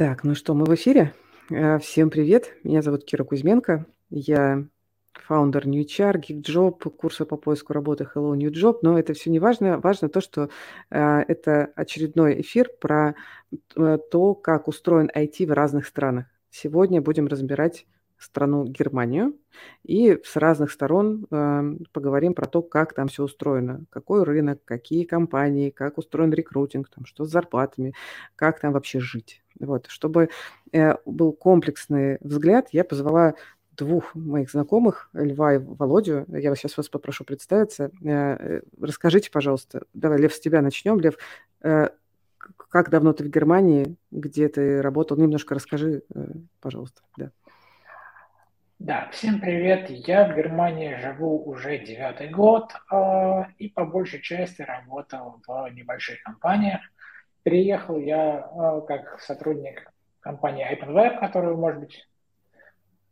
Так, ну что, мы в эфире. Э, всем привет. Меня зовут Кира Кузьменко. Я фаундер New HR, GeekJob, курса по поиску работы Hello New Job. Но это все не важно. Важно то, что э, это очередной эфир про э, то, как устроен IT в разных странах. Сегодня будем разбирать страну Германию и с разных сторон э, поговорим про то, как там все устроено, какой рынок, какие компании, как устроен рекрутинг, там, что с зарплатами, как там вообще жить. Вот, чтобы э, был комплексный взгляд, я позвала двух моих знакомых, Льва и Володю. Я сейчас вас попрошу представиться. Э, э, расскажите, пожалуйста, давай, Лев, с тебя начнем. Лев, э, как давно ты в Германии, где ты работал? Немножко расскажи, пожалуйста. Да. Да, всем привет. Я в Германии живу уже девятый год э, и по большей части работал в небольших компаниях. Приехал я э, как сотрудник компании OpenWeb, которую, может быть,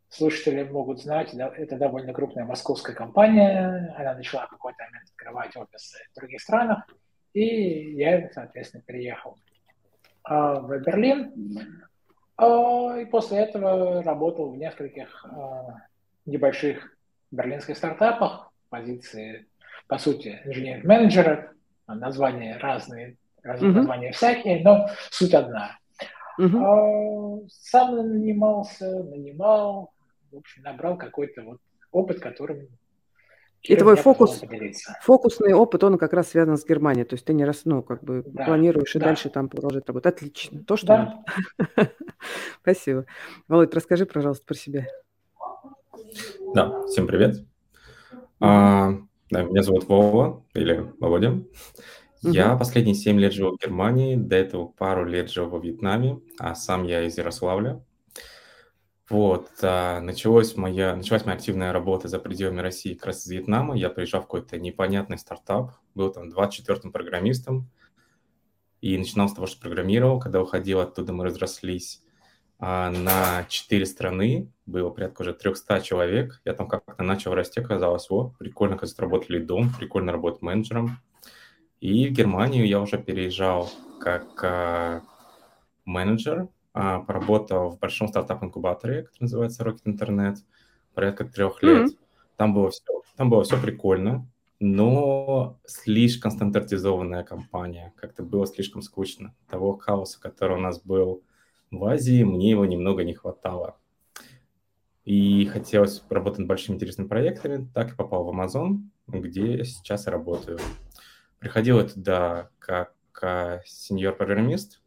слушатели могут знать. Да, это довольно крупная московская компания. Она начала в какой-то момент открывать офисы в других странах. И я, соответственно, приехал э, в Берлин. А, и после этого работал в нескольких а, небольших берлинских стартапах, позиции, по сути, инженер-менеджера, названия разные, разные mm-hmm. названия всякие, но суть одна. Mm-hmm. Сам нанимался, нанимал, в общем, набрал какой-то вот опыт, которым и твой фокус, фокусный опыт, он как раз связан с Германией. То есть ты не раз, ну, как бы да, планируешь и да. дальше там продолжать работать. Отлично. То, что да. надо. Спасибо. Володь, расскажи, пожалуйста, про себя. Да, всем привет. А, да, меня зовут Вова или Володя. Угу. Я последние 7 лет живу в Германии, до этого пару лет жил во Вьетнаме, а сам я из Ярославля. Вот, а, началась моя, началась моя активная работа за пределами России как раз из Вьетнама. Я приезжал в какой-то непонятный стартап, был там 24-м программистом, и начинал с того, что программировал. Когда уходил оттуда, мы разрослись а, на 4 страны, было порядка уже 300 человек. Я там как-то начал расти, оказалось, вот, прикольно, как работали дом, прикольно работать менеджером. И в Германию я уже переезжал как а, менеджер, а, поработал в большом стартап-инкубаторе, который называется Rocket Internet, порядка трех лет. Mm-hmm. Там было все, там было все прикольно, но слишком стандартизованная компания. Как-то было слишком скучно. Того хаоса, который у нас был в Азии, мне его немного не хватало. И хотелось работать над большими интересными проектами, так и попал в Amazon, где сейчас работаю. Приходил я туда как сеньор-программист,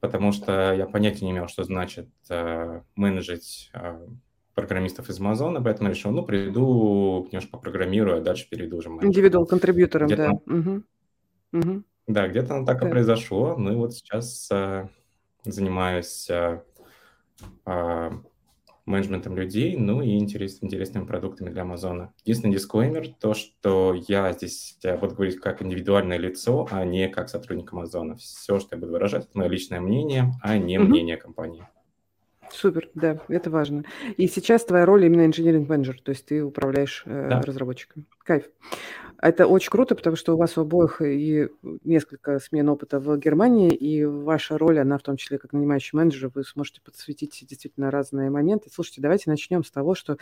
потому что я понятия не имел, что значит э, менеджить э, программистов из Амазона, поэтому решил, ну, приду, немножко попрограммирую, а дальше перейду уже менеджером. Индивидуал контрибьютором, да. Угу. Угу. Да, где-то оно так да. и произошло. Ну и вот сейчас э, занимаюсь э, э, менеджментом людей, ну и интерес, интересными продуктами для Амазона. Единственный дисклеймер, то, что я здесь буду говорить как индивидуальное лицо, а не как сотрудник Амазона. Все, что я буду выражать, это мое личное мнение, а не mm-hmm. мнение компании. Супер, да, это важно. И сейчас твоя роль именно инженеринг-менеджер, то есть ты управляешь э, да. разработчиками. Кайф. Это очень круто, потому что у вас у обоих и несколько смен опыта в Германии, и ваша роль, она в том числе как нанимающий менеджер, вы сможете подсветить действительно разные моменты. Слушайте, давайте начнем с того, что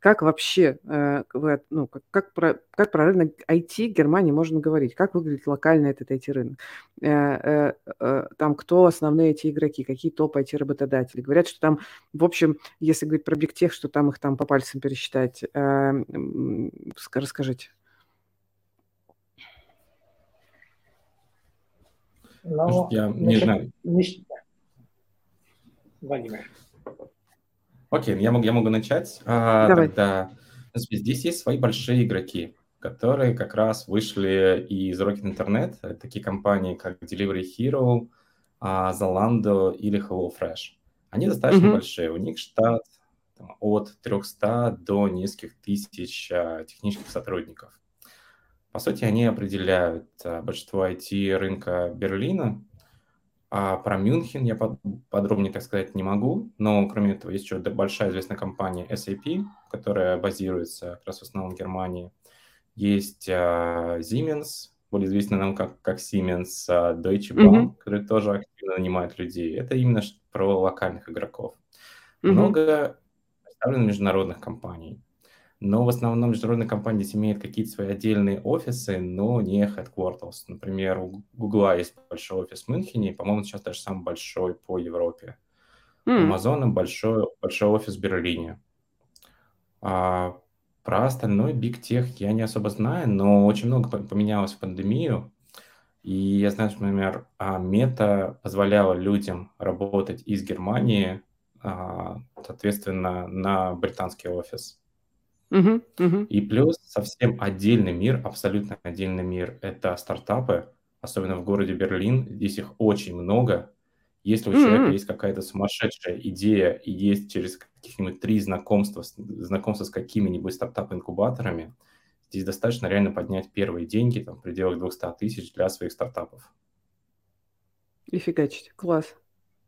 как вообще, э, вы, ну, как, как, про, как про рынок IT Германии можно говорить, как выглядит локально этот IT-рынок, э, э, там кто основные эти игроки, какие топ IT-работодатели. Говорят, что там, в общем, если говорить про бигтех, что там их там по пальцам пересчитать. Расскажите. Но я не знаю. Владимир. Окей, я могу, я могу начать. А, Давай. Тогда здесь есть свои большие игроки, которые как раз вышли из Rocket Internet, такие компании, как Delivery Hero, а, Zalando или HelloFresh. Они достаточно mm-hmm. большие. У них штат там, от 300 до нескольких тысяч а, технических сотрудников. По сути, они определяют а, большинство IT-рынка Берлина. А про Мюнхен я подробнее, так сказать, не могу, но кроме этого есть еще большая известная компания SAP, которая базируется как раз в основном в Германии. Есть uh, Siemens, более известный нам как, как Siemens, uh, Deutsche Bank, mm-hmm. который тоже активно именно нанимают людей. Это именно про локальных игроков. Mm-hmm. Много представлено международных компаний. Но в основном международные компании имеют какие-то свои отдельные офисы, но не headquarters. Например, у Google есть большой офис в Мюнхене, по-моему, сейчас даже самый большой по Европе. Mm. У Amazon большой, большой офис в Берлине. А про остальной Big Tech я не особо знаю, но очень много поменялось в пандемию. И я знаю, что, например, Мета позволяла людям работать из Германии, а, соответственно, на британский офис. Мгм, мгм. И плюс совсем отдельный мир, абсолютно отдельный мир– это стартапы, особенно в городе Берлин. Здесь их очень много. Если у человека М. есть какая-то сумасшедшая идея и есть через каких-нибудь три знакомства, знакомства с какими-нибудь стартап-инкубаторами, здесь достаточно реально поднять первые деньги там, в пределах 200 тысяч для своих стартапов. И фигачить. Класс.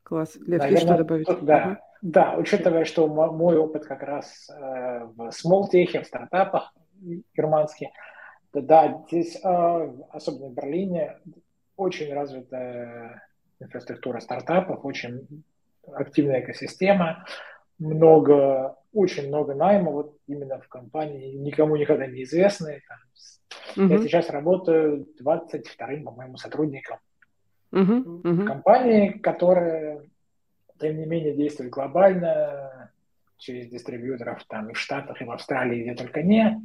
Класс. Лев, есть что Наверное, добавить? тут, да, да, учитывая, что мо- мой опыт как раз э, в small tech, в стартапах германских, да, здесь, э, особенно в Берлине, очень развитая инфраструктура стартапов, очень активная экосистема, много, очень много найма вот именно в компании, никому никогда не известные. Там, с- Я сейчас работаю 22-м, по-моему, сотрудником мгм, мгм. компании, которая, тем не менее, действует глобально, через дистрибьюторов там и в Штатах, и в Австралии, где только не.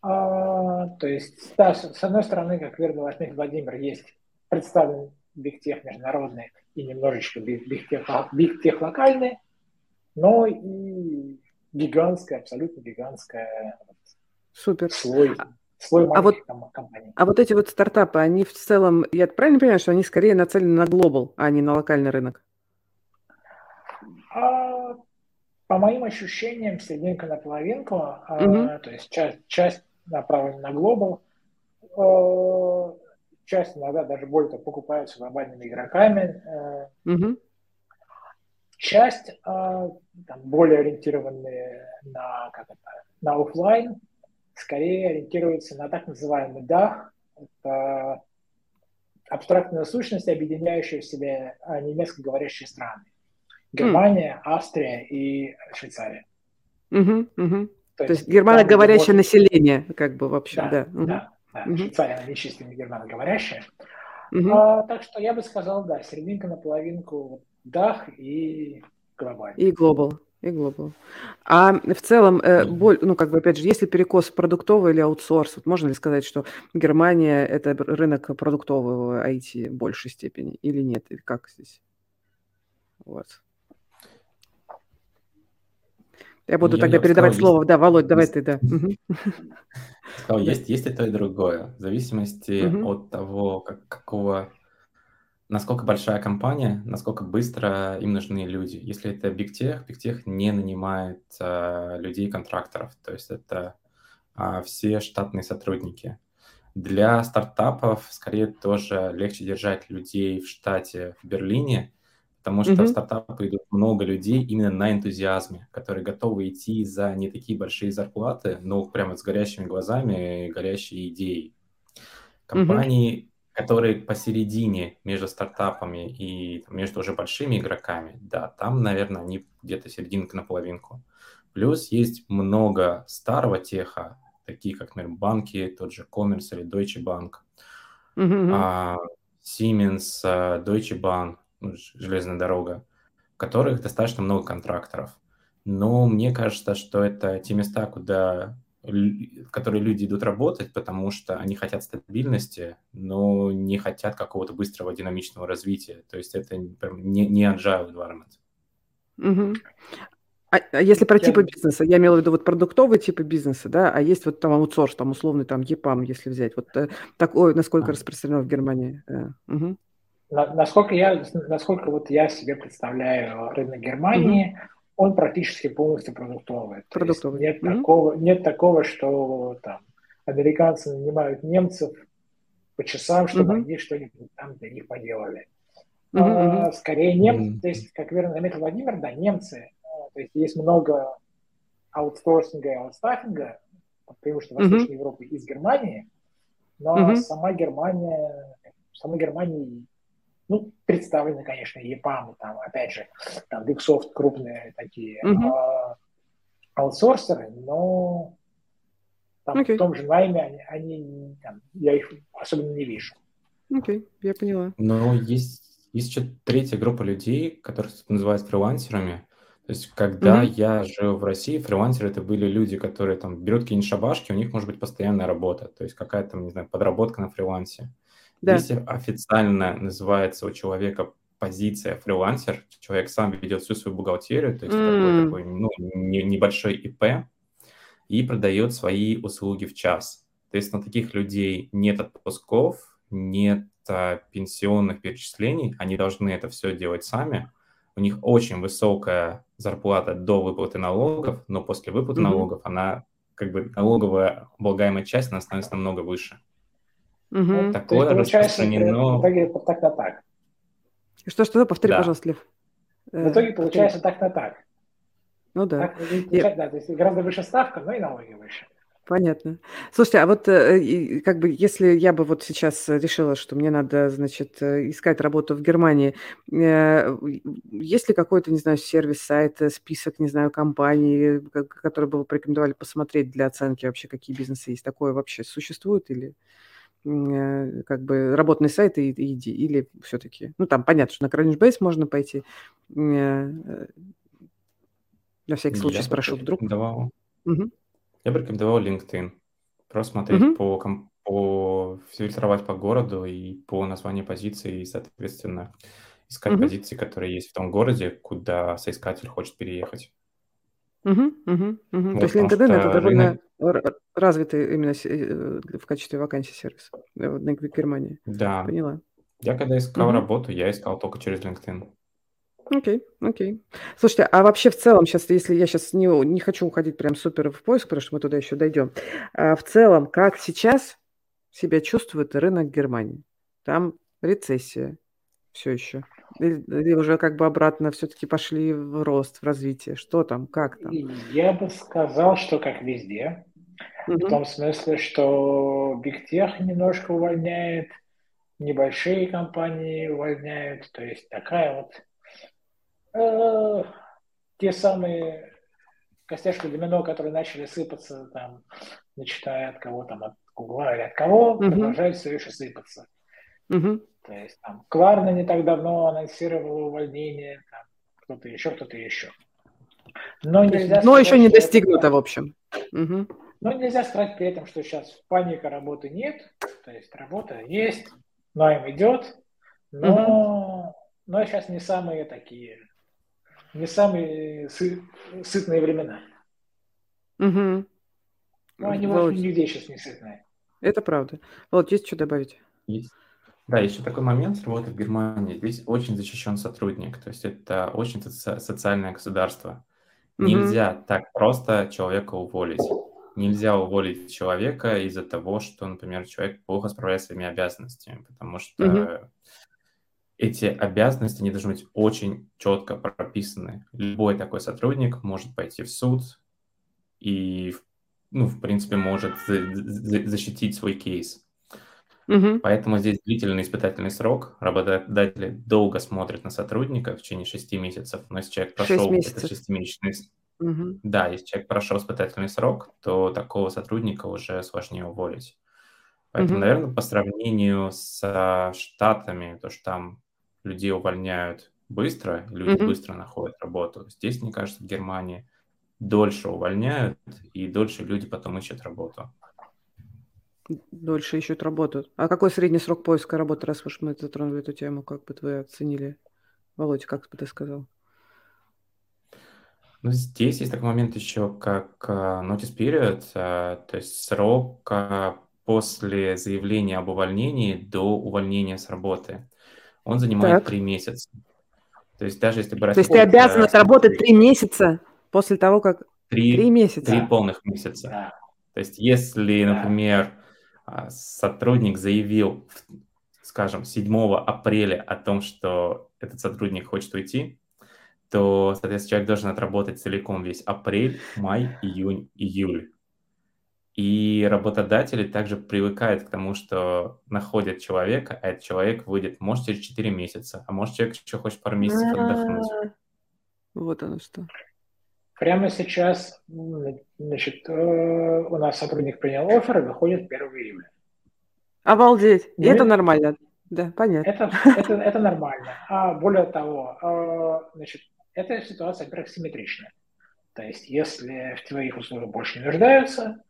А, то есть, да, с, одной стороны, как верно отметил Владимир, есть представлен Tech международный и немножечко Big Tech локальный, но и гигантская, абсолютно гигантская Супер. слой, слой А вот ком- компаний. А вот эти вот стартапы, они в целом, я правильно понимаю, что они скорее нацелены на глобал, а не на локальный рынок? А, по моим ощущениям, серединка на половинку, а, Мгм. то есть часть, часть направлена на глобал, а, часть иногда даже более того покупаются глобальными игроками, э, Мгм. часть а, там, более ориентированные на, как это, на офлайн, скорее ориентируются на так называемый DACH, это абстрактная сущность, объединяющая в себе а, немецкоговорящие страны. Германия, Австрия и Швейцария. Мгм. Мгм. То То есть там, германоговорящее можно- население, как бы, в общем, Да, да. Мгм. да, да. Мгм. Швейцария, она нечисленная германоговорящая. Мгм. А, так что я бы сказал, да, серединка на половинку дах и глобально. И глобал, и глобал. А в целом, э, боль, ну, как бы, опять же, если перекос продуктовый или аутсорс, вот можно ли сказать, что Германия– это рынок продуктового IT в большей степени или нет? Или как здесь? Вот. Я буду Я, тогда я передавать сказал, слово. есть, Да, Володь, давай есть, ты, да. Сказал, есть, есть и то, и другое. В зависимости Мгм. от того, как, какого, насколько большая компания, насколько быстро им нужны люди. Если это Big Tech, Big Tech не нанимает а, людей-контракторов, то есть это а, все штатные сотрудники. Для стартапов скорее тоже легче держать людей в штате в Берлине, потому что Мгм. стартапы идут много людей именно на энтузиазме, которые готовы идти за не такие большие зарплаты, но прямо с горящими глазами и горящей идеей. Компании, которые посередине между стартапами и между уже большими игроками, да, там, наверное, они где-то серединка на половинку. Плюс есть много старого теха, такие как, например, банки, тот же Commerce или Deutsche Bank, мгм. а, Siemens, а, Deutsche Bahn, ну, железная дорога, которых достаточно много контракторов. Но мне кажется, что это те места, куда в которые люди идут работать, потому что они хотят стабильности, но не хотят какого-то быстрого динамичного развития. То есть это прям не, не agile environment. Мгм. А, а если про Я- типы бизнеса, я имела в виду вот продуктовые типы бизнеса, да, а есть вот там аутсорс, там условный там ЕПАМ, если взять, вот э, такое, насколько А. распространено в Германии? Э, мгм. На- насколько я, насколько вот я себе представляю рынок Германии, он практически полностью продуктовый. Продуктовый. нет Мгм. такого, нет такого, что там американцы нанимают немцев по часам, чтобы Мгм. они что-нибудь там для них поделали. Мгм, А, скорее немцы, Мгм. то есть, как верно заметил Владимир, да, немцы, а, то есть есть много аутсорсинга и аутстаффинга, преимущественно Мгм. Восточной Европы из Германии, но Мгм. сама Германия, сама Германия Ну, представлены, конечно, EPAM, там, опять же, там, Bigsoft крупные такие mm-hmm. э, аутсорсеры, но там, okay. в том же найме они, они там, я их особенно не вижу. Окей, okay, я поняла. Но есть, есть еще третья группа людей, которые называют фрилансерами. То есть, когда mm-hmm. я жил в России, фрилансеры это были люди, которые там берут какие-нибудь шабашки, у них может быть постоянная работа, то есть какая-то, не знаю, подработка на фрилансе. Да. Если официально называется у человека позиция фрилансер, человек сам ведет всю свою бухгалтерию, то есть mm. такой, такой ну, не, небольшой ИП, и продает свои услуги в час. То есть на таких людей нет отпусков, нет а, пенсионных перечислений, они должны это все делать сами. У них очень высокая зарплата до выплаты налогов, но после выплаты mm-hmm. налогов она как бы налоговая облагаемая часть, она становится намного выше. Угу. Такое распространено... В итоге так на так. Что, что, повтори, да. пожалуйста, Лев. В итоге получается так на так. Ну да. Так, Я... да. То есть гораздо выше ставка, но и налоги выше. Понятно. Слушайте, а вот э, как бы если я бы вот сейчас решила, что мне надо, значит, э, искать работу в Германии, э, есть ли какой-то, не знаю, сервис, сайт, список, не знаю, компаний, которые бы вы порекомендовали посмотреть для оценки вообще, какие бизнесы есть? Такое вообще существует или как бы работный сайт и, и иди, или все-таки, ну там понятно, что на Crunchbase можно пойти, на всякий случай я спрошу вдруг. Угу. Я бы рекомендовал LinkedIn. Просто смотреть угу. по, по фильтровать по городу и по названию позиции, и, соответственно, искать угу. позиции, которые есть в том городе, куда соискатель хочет переехать. Угу, угу, угу. Вот, То есть LinkedIn это довольно рынок... развитый именно э, в качестве вакансий сервис э, на Германии. Да. Поняла. Я когда искал угу. работу, я искал только через LinkedIn. Окей, окей. Слушайте, а вообще в целом сейчас, если я сейчас не, не хочу уходить прям супер в поиск, потому что мы туда еще дойдем, а в целом, как сейчас себя чувствует рынок Германии? Там рецессия все еще? Или, или уже как бы обратно все-таки пошли в рост, в развитие? Что там, как там? Я бы сказал, что как везде. Угу. В том смысле, что Big Tech немножко увольняет, небольшие компании увольняют. То есть такая вот Э, те самые костяшки домино, которые начали сыпаться, там, начиная от кого там, от Гугла или от кого, угу. продолжают все еще сыпаться. Угу. То есть там Кларна не так давно анонсировала увольнение, там, кто-то еще, кто-то еще. Но, нельзя Но сказать, еще не достигнуто, это... в общем. Угу. Но нельзя сказать при этом, что сейчас паника работы нет, то есть работа есть, найм идет, но, угу. но сейчас не самые такие не самые сы- сытные времена. Угу. Ну, они, Володь. может, нигде сейчас не сытные. Это правда. Вот есть что добавить? Есть. Да, еще такой момент работы в Германии. Здесь очень защищен сотрудник, то есть это очень соци- социальное государство. Угу. Нельзя так просто человека уволить. Нельзя уволить человека из-за того, что, например, человек плохо справляется с своими обязанностями, потому что угу эти обязанности, они должны быть очень четко прописаны. Любой такой сотрудник может пойти в суд и, ну, в принципе, может защитить свой кейс. Угу. Поэтому здесь длительный испытательный срок. Работодатели долго смотрят на сотрудника в течение 6 месяцев. Но если человек прошел этот шестимесячный... Угу. Да, если человек прошел испытательный срок, то такого сотрудника уже сложнее уволить. Поэтому, угу. наверное, по сравнению с Штатами, то, что там людей увольняют быстро, люди mm-hmm. быстро находят работу. Здесь, мне кажется, в Германии дольше увольняют, и дольше люди потом ищут работу. Дольше ищут работу. А какой средний срок поиска работы, раз уж мы затронули эту тему, как бы вы оценили? Володя, как бы ты сказал? Ну, здесь есть такой момент еще, как uh, notice period, uh, то есть срок uh, после заявления об увольнении до увольнения с работы он занимает три месяца. То есть даже если брать... То есть ты обязан отработать три месяца после того, как... Три месяца. Три полных месяца. Да. То есть если, например, сотрудник заявил, скажем, 7 апреля о том, что этот сотрудник хочет уйти, то, соответственно, человек должен отработать целиком весь апрель, май, июнь, июль. И работодатели также привыкают к тому, что находят человека, а этот человек выйдет, может, через 4 месяца, а может, человек еще хочет пару месяцев отдохнуть. А, Вот оно что. Прямо сейчас, значит, э, у нас сотрудник принял офер и выходит 1 июля. Обалдеть. И Ну, это нормально. Да, понятно. Это, это, это нормально. А более того, э, значит, эта ситуация, во-первых, симметричная. То есть, если в твоих услугах больше не нуждаются,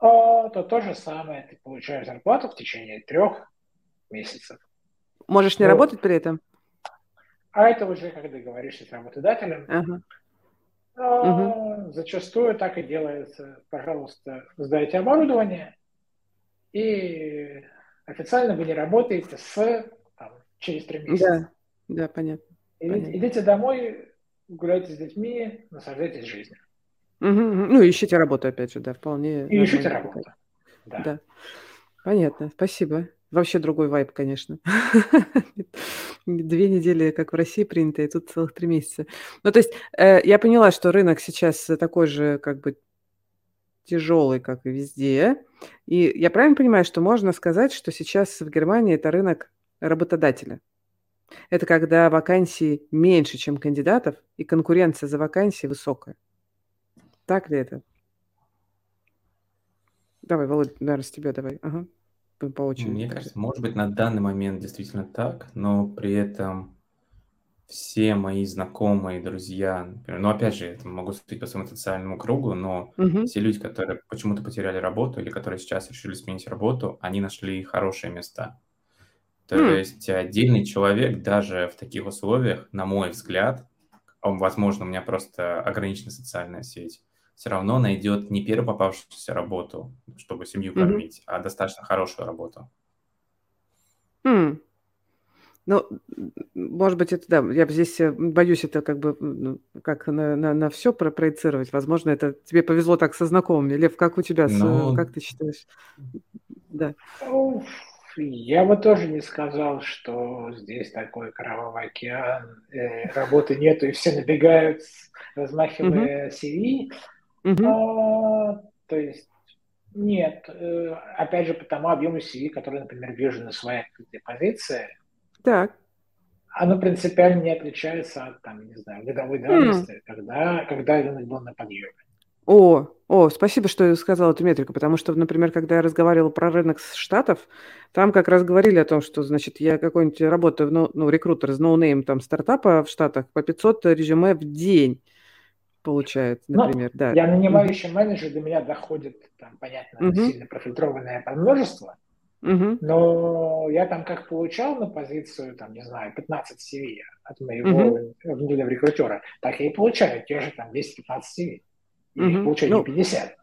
э, то то же самое ты получаешь зарплату в течение трех месяцев. Можешь не Ну, работать при этом? А это уже как договоришься с работодателем. Ага. А, Зачастую так и делается. Пожалуйста, сдайте оборудование, и официально вы не работаете с там, через три месяца. Да, да, понятно. Иди- понятно. Идите домой, гуляйте с детьми, наслаждайтесь жизнью. Мгм. Ну, ищите работу, опять же, да, вполне И ищите работу. Да. Да. Понятно, спасибо. Вообще другой вайб, конечно. Две недели, как в России принято, и тут целых три месяца. Ну, то есть э, я поняла, что рынок сейчас такой же, как бы тяжелый, как и везде. И я правильно понимаю, что можно сказать, что сейчас в Германии это рынок работодателя? Это когда вакансий меньше, чем кандидатов, и конкуренция за вакансии высокая. Так ли это? Давай, Володя, наверное, с тебя давай. Ага. По по очереди. Мне кажется, может быть, на данный момент действительно так, но при этом все мои знакомые, друзья, например, ну, опять же, это могу судить по своему социальному кругу, но Мгм. все люди, которые почему-то потеряли работу или которые сейчас решили сменить работу, они нашли хорошие места. То М. есть отдельный человек даже в таких условиях, на мой взгляд, он, возможно, у меня просто ограничена социальная сеть, все равно найдет не первую попавшуюся работу, чтобы семью кормить, а достаточно хорошую работу. М. Ну, может быть, это да. Я здесь э, боюсь это как бы ну, как на, на, на все проецировать. Возможно, это тебе повезло так со знакомыми. Лев, как у тебя, с, э, Ну, как ты считаешь? Да. Я бы тоже не сказал, что здесь такой кровавый океан, э, работы нету, и все набегают, размахивая CV. Мгм. А, то есть нет, э, опять же, по тому объему CV, который, например, вижу на своей открытой позиции, Так. оно принципиально не отличается от, там, не знаю, годовой давности, когда, когда рынок был на подъеме. О, о, спасибо, что сказал эту метрику, потому что, например, когда я разговаривала про рынок с Штатов, там как раз говорили о том, что, значит, я какой-нибудь работаю, ну, ну рекрутер из no name там стартапа в Штатах по 500 резюме в день получает, Ну, например, да. я нанимающий менеджер, до меня доходит, там, понятно, Мгм. сильно профильтрованное множество, Мгм. но я там как получал на позицию, там, не знаю, 15 CV от моего внутреннего рекрутера, так я и получаю те же там 10-15 CV. Я их Мгм. получаю не Ну, 50.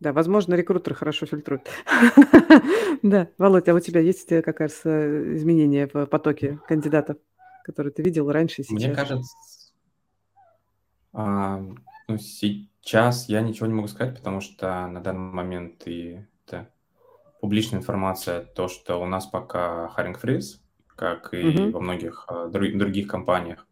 да, возможно, рекрутер хорошо фильтрует. Да, Володь, а у тебя есть э, как раз э, изменения в потоке кандидатов, которые ты видел раньше и мне сейчас? кажется, а, ну, сейчас я ничего не могу сказать, потому что на данный момент и это публичная информация, то, что у нас пока hiring freeze, как и Мгм. во многих а, дру- других компаниях.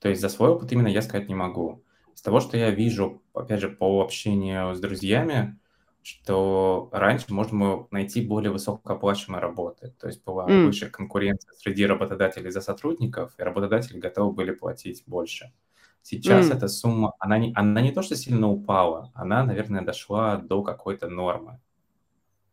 То есть за свой опыт именно я сказать не могу. С того, что я вижу, опять же, по общению с друзьями, что раньше можно было найти более высокооплачиваемые работы. То есть была М. выше конкуренция среди работодателей за сотрудников, и работодатели готовы были платить больше. Сейчас М. эта сумма, она не, она не то, что сильно упала, она, наверное, дошла до какой-то нормы.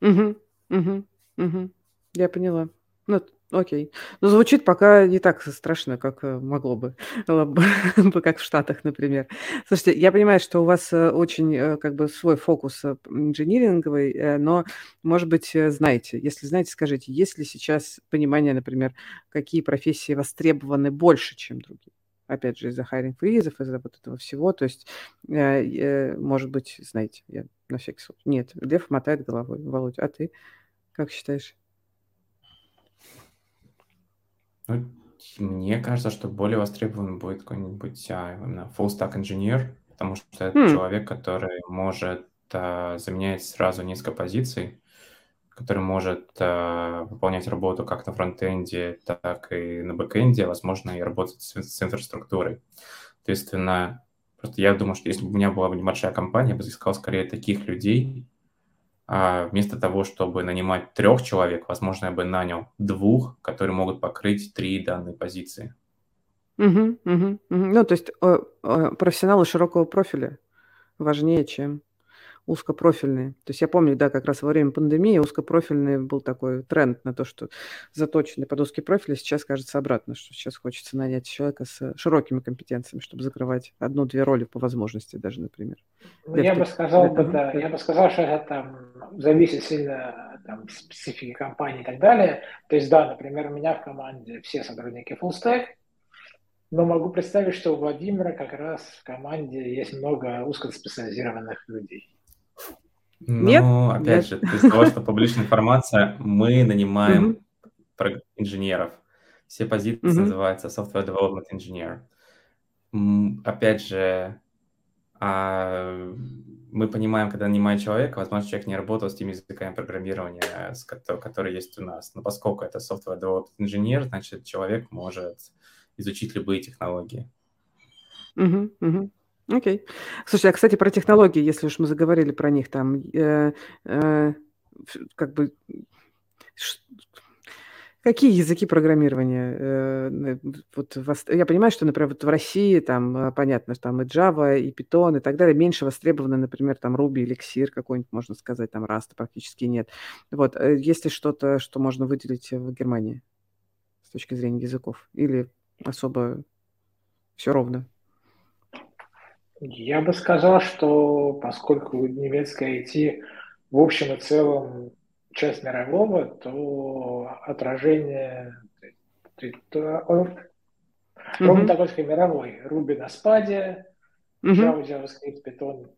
Мгм. Мгм. Мгм. Я поняла. Ну, окей. Ну, звучит пока не так страшно, как э, могло бы, Ла- бы, как в Штатах, например. Слушайте, я понимаю, что у вас э, очень э, как бы свой фокус э, инжиниринговый, э, но, может быть, э, знаете, если знаете, скажите, есть ли сейчас понимание, например, какие профессии востребованы больше, чем другие? Опять же, из-за хайринг фризов, из-за вот этого всего. То есть, э, э, может быть, знаете, я на всякий случай. Нет, Лев мотает головой. Володь, а ты как считаешь? Ну, мне кажется, что более востребован будет какой-нибудь а, именно full stack инженер, потому что это Хм. человек, который может а, заменять сразу несколько позиций, который может а, выполнять работу как на фронтенде, так и на бэкенде, возможно, и работать с, с инфраструктурой. Соответственно, просто я думаю, что если бы у меня была бы небольшая компания, я бы искал скорее таких людей, а вместо того, чтобы нанимать трех человек, возможно, я бы нанял двух, которые могут покрыть три данные позиции. Угу, угу, угу. Ну, то есть э, э, профессионалы широкого профиля важнее, чем узкопрофильные. То есть я помню, да, как раз во время пандемии узкопрофильный был такой тренд на то, что заточенный под узкий профиль, сейчас кажется обратно, что сейчас хочется нанять человека с широкими компетенциями, чтобы закрывать одну-две роли по возможности даже, например. Ну, я бы сказал, бы, да, я бы сказал, что это там зависит сильно там, специфики компании и так далее. То есть, да, например, у меня в команде все сотрудники full stack, но могу представить, что у Владимира как раз в команде есть много узкоспециализированных людей. Ну, Нет? опять Нет. же, из того, что публичная информация, мы нанимаем инженеров. Все позиции называются Software Development Engineer. Опять же, а, мы понимаем, когда нанимаем человека, возможно, человек не работал с теми языками программирования, которые есть у нас. Но поскольку это Software Development Engineer, значит, человек может изучить любые технологии. Угу, угу. Окей. Слушай, а, кстати, про технологии, если уж мы заговорили про них, там, э, э, как бы, какие языки программирования? Э, вот я понимаю, что, например, вот в России там э, понятно, что там и Java, и Python, и так далее меньше востребованы, например, там Ruby, Elixir какой-нибудь, можно сказать, там Rust практически нет. Вот, э, есть ли что-то, что можно выделить в Германии с точки зрения языков? Или особо все ровно? Я бы сказал, что поскольку немецкое IT в общем и целом часть мирового, то отражение то, он, mm-hmm. ровно такой, и мировой. Ruby на спаде, mm-hmm. Java, JavaScript, Python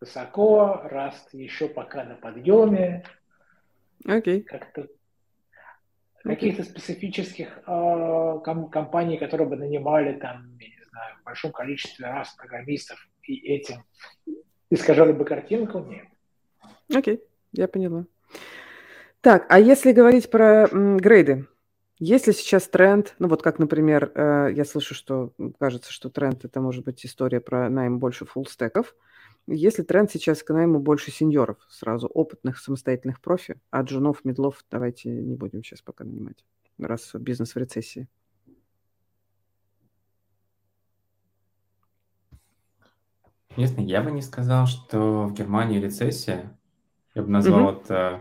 высоко, Rust еще пока на подъеме. Okay. Как-то. Каких-то специфических э, ком- компаний, которые бы нанимали там знаю, в большом количестве раз программистов и этим искажали бы картинку, нет. Окей, okay, я поняла. Так, а если говорить про м, грейды, есть ли сейчас тренд, ну вот как, например, э, я слышу, что кажется, что тренд это может быть история про найм больше фуллстеков, если тренд сейчас к найму больше сеньоров, сразу опытных самостоятельных профи, а джунов, медлов давайте не будем сейчас пока нанимать, раз бизнес в рецессии. Честно, я бы не сказал, что в Германии рецессия. Я бы назвал Мгм. это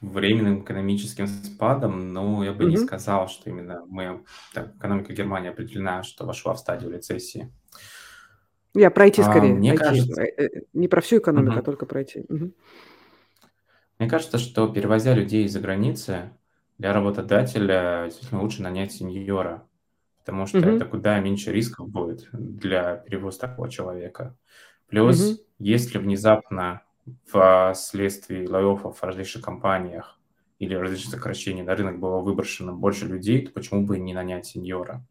временным экономическим спадом, но я бы не сказал, что именно мы, так, экономика Германии определена, что вошла в стадию рецессии. Я про IT А, скорее, мне кажется, э, э, Не про всю экономику, а только про IT. Мгм. мне кажется, что перевозя людей из-за границы, для работодателя действительно лучше нанять сеньора потому что mm-hmm. это куда меньше рисков будет для перевоза такого человека. Плюс, mm-hmm. если внезапно вследствие лайофов в различных компаниях или различных сокращений на рынок было выброшено больше людей, то почему бы не нанять сеньора?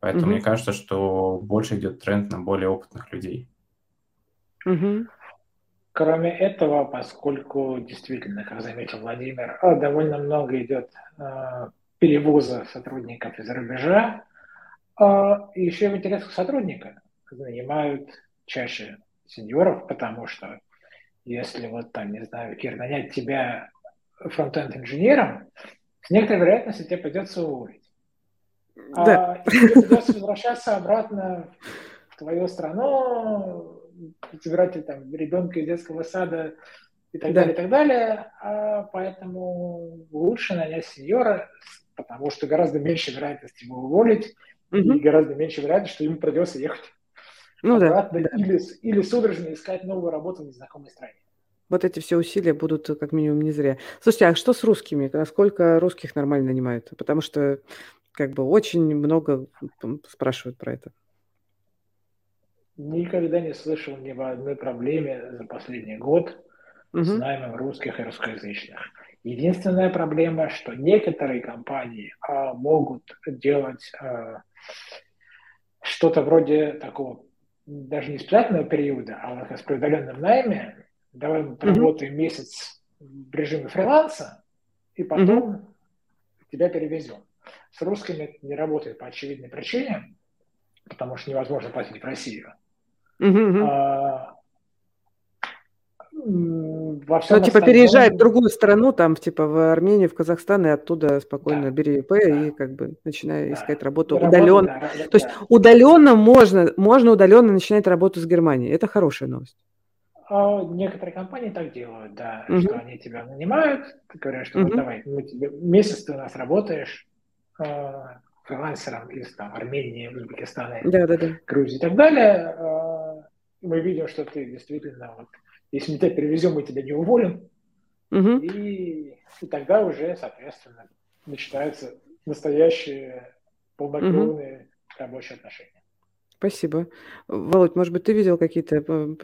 Поэтому mm-hmm. мне кажется, что больше идет тренд на более опытных людей. Mm-hmm. Кроме этого, поскольку действительно, как заметил Владимир, а, довольно много идет э, перевоза сотрудников из рубежа, а еще в интересах сотрудника нанимают чаще сеньоров, потому что если вот там, не знаю, Кир, нанять тебя фронтенд инженером, с некоторой вероятностью тебе придется уволить. Да. А тебе придется возвращаться обратно в твою страну, забирать там ребенка из детского сада и так да. далее, и так далее. А поэтому лучше нанять сеньора, потому что гораздо меньше вероятности его уволить, угу. и гораздо меньше вероятность, что ему придется ехать ну, обратно да. или, или судорожно искать новую работу в незнакомой стране. Вот эти все усилия будут как минимум не зря. Слушайте, а что с русскими? Насколько русских нормально нанимают? Потому что как бы очень много спрашивают про это. Никогда не слышал ни об одной проблеме за последний год угу. с наймом русских и русскоязычных. Единственная проблема, что некоторые компании а, могут делать а, что-то вроде такого даже не испытательного периода, а вот с преодоленном найме. Давай мы поработаем mm-hmm. месяц в режиме фриланса, и потом mm-hmm. тебя перевезем. С русскими это не работает по очевидной причине, потому что невозможно платить в Россию. Mm-hmm. А, Во всем ну, типа остальном... переезжай в другую страну, там, типа в Армению, в Казахстан, и оттуда спокойно да. бери ИП да. и как бы начинай да. искать работу удаленно. Да, да, То есть удаленно можно, можно удаленно начинать работу с Германией. Это хорошая новость. А некоторые компании так делают, да, угу. что они тебя нанимают, говорят, что угу. вот давай, мы тебе, месяц ты у нас работаешь э, фрилансером из там, Армении, Узбекистана, да, да, да. Грузии и так далее. Э, мы видим, что ты действительно вот если мы тебя перевезем, мы тебя не уволим. Угу. И, и тогда уже, соответственно, начинаются настоящие полнокровные угу. рабочие отношения. Спасибо. Володь, может быть, ты видел какие-то э,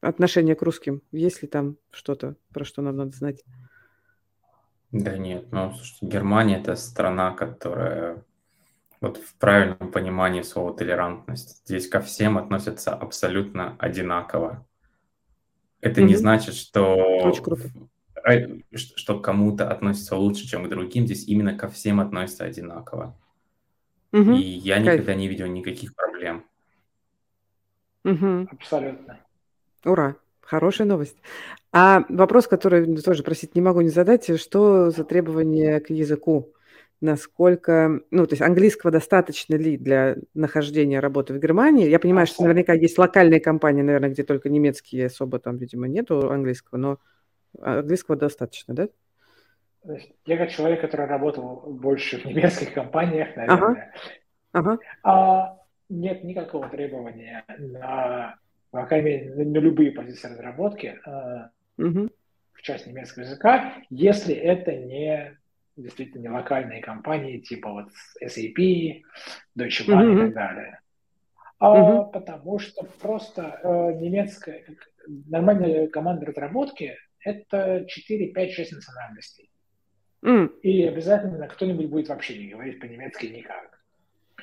отношения к русским? Есть ли там что-то, про что нам надо знать? Да нет, ну, слушайте, Германия – это страна, которая вот в правильном понимании слова толерантность. Здесь ко всем относятся абсолютно одинаково. Это mm-hmm. не значит, что, что кому-то относится лучше, чем к другим. Здесь именно ко всем относятся одинаково. Mm-hmm. И я никогда Кайф. не видел никаких проблем. Mm-hmm. Абсолютно. Ура! Хорошая новость. А вопрос, который тоже просить не могу не задать, что за требования к языку? Насколько, ну, то есть английского достаточно ли для нахождения работы в Германии? Я понимаю, что наверняка есть локальные компании, наверное, где только немецкие особо там, видимо, нету английского, но английского достаточно, да? Я как человек, который работал больше в немецких компаниях, наверное, ага. Ага. А, нет никакого требования на, по крайней мере, на, любые позиции разработки угу. в части немецкого языка, если это не действительно локальные компании, типа вот SAP, Deutsche Bank mm-hmm. и так далее. А mm-hmm. потому что просто э, немецкая, нормальная команда разработки это 4, 5, 6 национальностей. Mm. И обязательно кто-нибудь будет вообще не говорить по-немецки никак.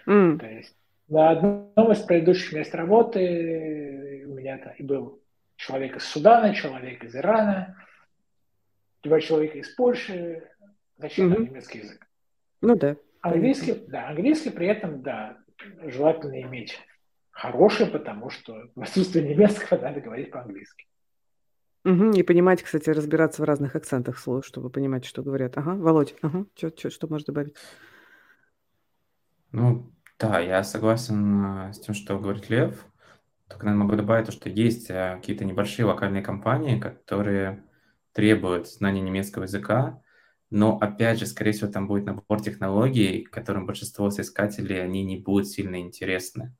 Mm. То есть на одном из предыдущих мест работы у меня и был человек из Судана, человек из Ирана, два человека из Польши, Зачем угу. немецкий язык? Ну да. Английский, да, английский при этом, да, желательно иметь хороший, потому что в отсутствии немецкого надо говорить по-английски. Угу, и понимать, кстати, разбираться в разных акцентах слов, чтобы понимать, что говорят. Ага, Володь, ага, чё, чё, что можешь добавить? Ну, да, я согласен э, с тем, что говорит Лев. Только, наверное, могу добавить то, что есть э, какие-то небольшие локальные компании, которые требуют знания немецкого языка, но, опять же, скорее всего, там будет набор технологий, которым большинство соискателей, они не будут сильно интересны.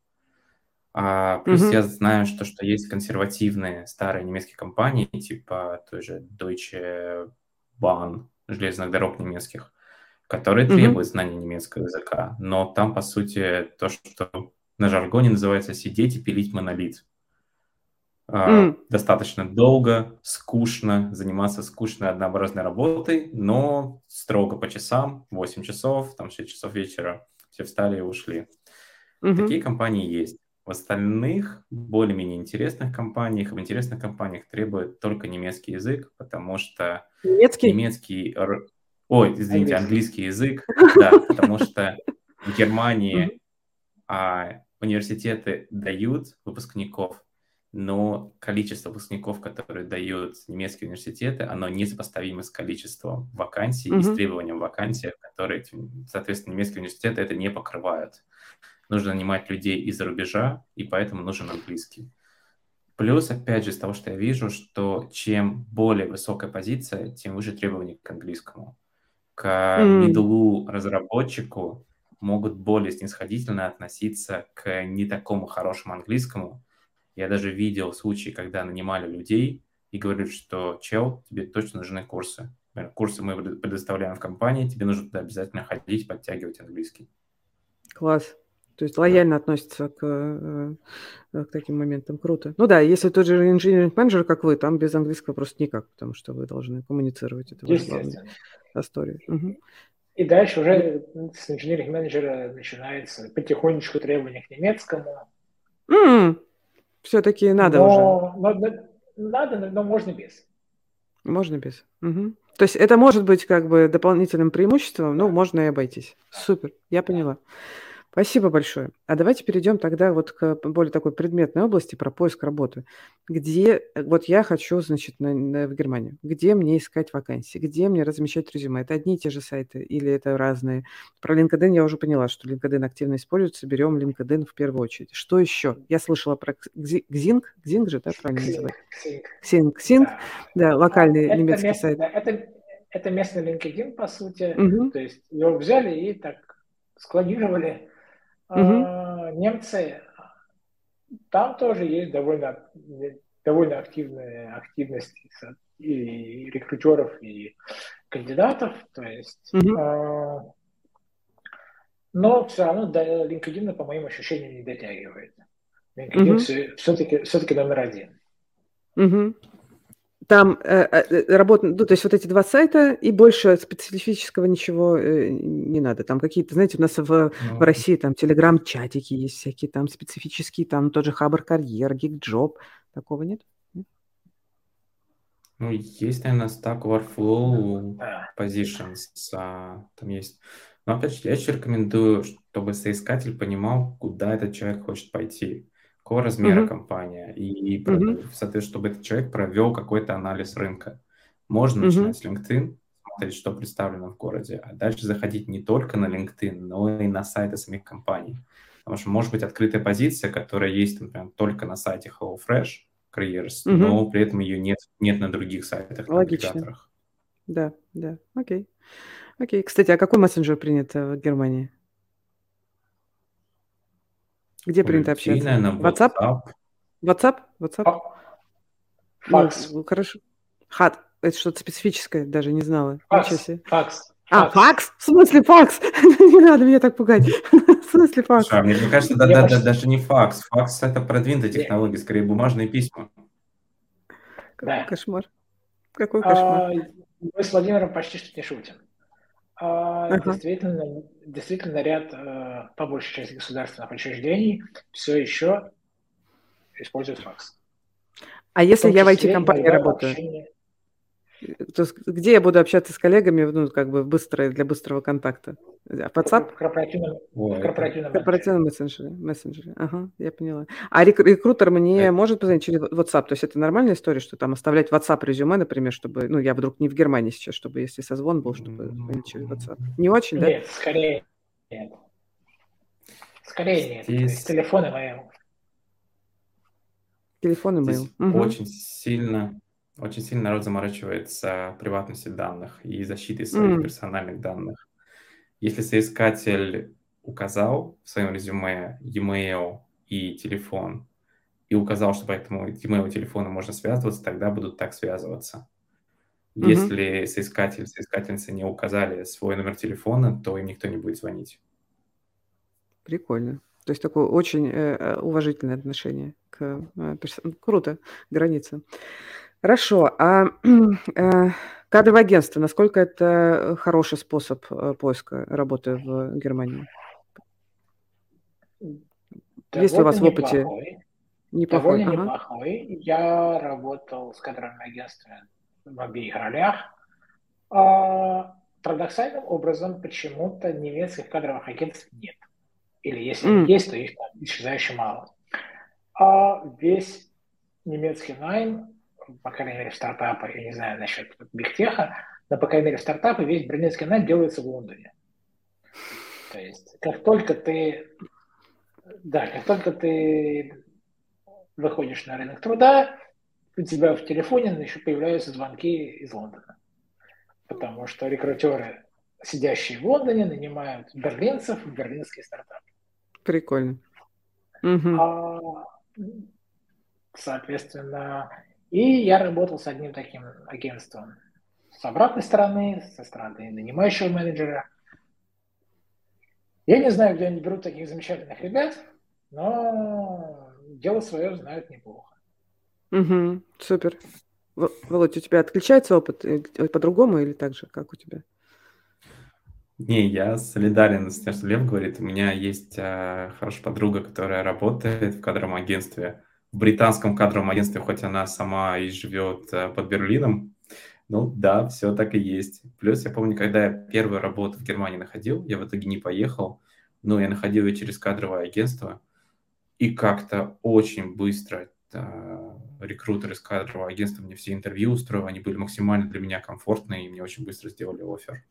А, плюс mm-hmm. я знаю, что, что есть консервативные старые немецкие компании, типа той же Deutsche Bahn, железных дорог немецких, которые mm-hmm. требуют знания немецкого языка. Но там, по сути, то, что на жаргоне называется сидеть и пилить монолит mm. достаточно долго, скучно, заниматься скучной однообразной работой, но строго по часам, 8 часов, там 6 часов вечера, все встали и ушли. Mm-hmm. Такие компании есть. В остальных, более-менее интересных компаниях, в интересных компаниях требует только немецкий язык, потому что немецкий, немецкий ой, извините, английский язык, да, потому что в Германии а, университеты дают выпускников но количество выпускников, которые дают немецкие университеты, оно несопоставимо с количеством вакансий mm-hmm. и с требованием вакансий, которые, соответственно, немецкие университеты это не покрывают. Нужно нанимать людей из-за рубежа, и поэтому нужен английский. Плюс, опять же, из того, что я вижу, что чем более высокая позиция, тем выше требования к английскому. К mm. медлу разработчику могут более снисходительно относиться к не такому хорошему английскому, я даже видел случаи, когда нанимали людей и говорили, что чел, тебе точно нужны курсы. Курсы мы предоставляем в компании, тебе нужно туда обязательно ходить, подтягивать английский. Класс. То есть лояльно да. относится к, э, к таким моментам. Круто. Ну да, если тот же инженерный менеджер, как вы, там без английского просто никак, потому что вы должны коммуницировать. Это главная история. Угу. И дальше уже с инженерных менеджера начинается потихонечку требования к немецкому. Mm, все-таки надо но, уже. Но, надо, но можно без. Можно без. Угу. То есть это может быть как бы дополнительным преимуществом, но можно и обойтись. Супер, я поняла. Спасибо большое. А давайте перейдем тогда вот к более такой предметной области про поиск работы. Где, вот я хочу, значит, на, на, в Германию. Где мне искать вакансии? Где мне размещать резюме? Это одни и те же сайты или это разные? Про LinkedIn я уже поняла, что LinkedIn активно используется. Берем LinkedIn в первую очередь. Что еще? Я слышала про Xing. Xing же, да, правильно называется? Xing. Xing. Да, да локальный а, немецкий место, сайт. Да, это, это местный LinkedIn, по сути. Угу. То есть его взяли и так складировали Uh-huh. Немцы, там тоже есть довольно, довольно активная активность и рекрутеров, и кандидатов. То есть, uh-huh. но все равно до LinkedIn, по моим ощущениям, не дотягивает. LinkedIn uh-huh. все-таки, все-таки номер один. Uh-huh там э, э, работа, ну, то есть вот эти два сайта, и больше специфического ничего э, не надо. Там какие-то, знаете, у нас в, в ну, России там телеграм-чатики есть всякие, там специфические, там тот же Хабр Карьер, Гигджоп. Такого нет? Ну, есть, наверное, Stack Overflow Positions, а, там есть. Но, опять же, я еще рекомендую, чтобы соискатель понимал, куда этот человек хочет пойти какого размера mm-hmm. компания, и, mm-hmm. соответственно, чтобы этот человек провел какой-то анализ рынка. Можно mm-hmm. начинать с LinkedIn, смотреть, что представлено в городе, а дальше заходить не только на LinkedIn, но и на сайты самих компаний. Потому что может быть открытая позиция, которая есть, например, только на сайте HelloFresh Careers, mm-hmm. но при этом ее нет, нет на других сайтах, на агрегаторах. Да, да, окей. Окей. Кстати, а какой мессенджер принят в Германии? Где принято общаться? Наверное, WhatsApp? WhatsApp? WhatsApp? Факс. Ну, хорошо. Хат. Это что-то специфическое, даже не знала. Факс. Факс. А, факс? В смысле факс? не надо меня так пугать. В смысле факс? Слушай, а мне кажется, да, да, да, даже не факс. Факс – это продвинутая технология, скорее бумажные письма. Какой да. кошмар. Какой кошмар. А, мы с Владимиром почти что не шутим. А, ага. Действительно, действительно, ряд, э, по большей части государственных учреждений все еще используют факс. А если я в IT-компании работаю? Общение... То есть, где я буду общаться с коллегами, ну, как бы быстро, для быстрого контакта? WhatsApp? В корпоративном, в корпоративном, корпоративном мессенджере. мессенджере. Ага, я поняла. А рек- рекрутер мне да. может позвонить через WhatsApp? То есть это нормальная история, что там оставлять WhatsApp резюме, например, чтобы, ну, я вдруг не в Германии сейчас, чтобы если созвон был, чтобы через WhatsApp. Не очень, нет, да? Нет, скорее нет. Скорее нет. Здесь... Телефон и mail. Телефон и mail. Угу. Очень сильно очень сильно народ заморачивается приватностью данных и защитой своих mm. персональных данных. Если соискатель указал в своем резюме e-mail и телефон, и указал, что по этому e-mail и телефону можно связываться, тогда будут так связываться. Mm-hmm. Если соискатель, соискательница не указали свой номер телефона, то им никто не будет звонить. Прикольно. То есть такое очень э, э уважительное отношение к э, перс... Круто, граница. Хорошо. А э, кадровое агентство, насколько это хороший способ э, поиска работы в Германии? Есть ли у вас в опыте? Неплохой. Довольно ага. неплохой. Я работал с кадровыми агентствами в обеих ролях. А, парадоксальным образом почему-то немецких кадровых агентств нет. Или если mm. есть, то их исчезающе мало. А весь немецкий найм по крайней мере, в стартапы, я не знаю насчет бигтеха, но, по крайней мере, в стартапы весь брендинский найм делается в Лондоне. То есть, как только ты, да, как только ты выходишь на рынок труда, у тебя в телефоне еще появляются звонки из Лондона. Потому что рекрутеры, сидящие в Лондоне, нанимают берлинцев в берлинские стартапы. Прикольно. Угу. А, соответственно, и я работал с одним таким агентством с обратной стороны, со стороны нанимающего менеджера. Я не знаю, где они берут таких замечательных ребят, но дело свое знают неплохо. Угу, супер. Володь, у тебя отличается опыт э, по-другому или так же, как у тебя? Не, я солидарен с тем, что Лев говорит. У меня есть э, хорошая подруга, которая работает в кадровом агентстве в британском кадровом агентстве, хоть она сама и живет э, под Берлином. Ну да, все так и есть. Плюс я помню, когда я первую работу в Германии находил, я в итоге не поехал, но я находил ее через кадровое агентство, и как-то очень быстро э, рекрутер из кадрового агентства мне все интервью устроил, они были максимально для меня комфортные, и мне очень быстро сделали офер.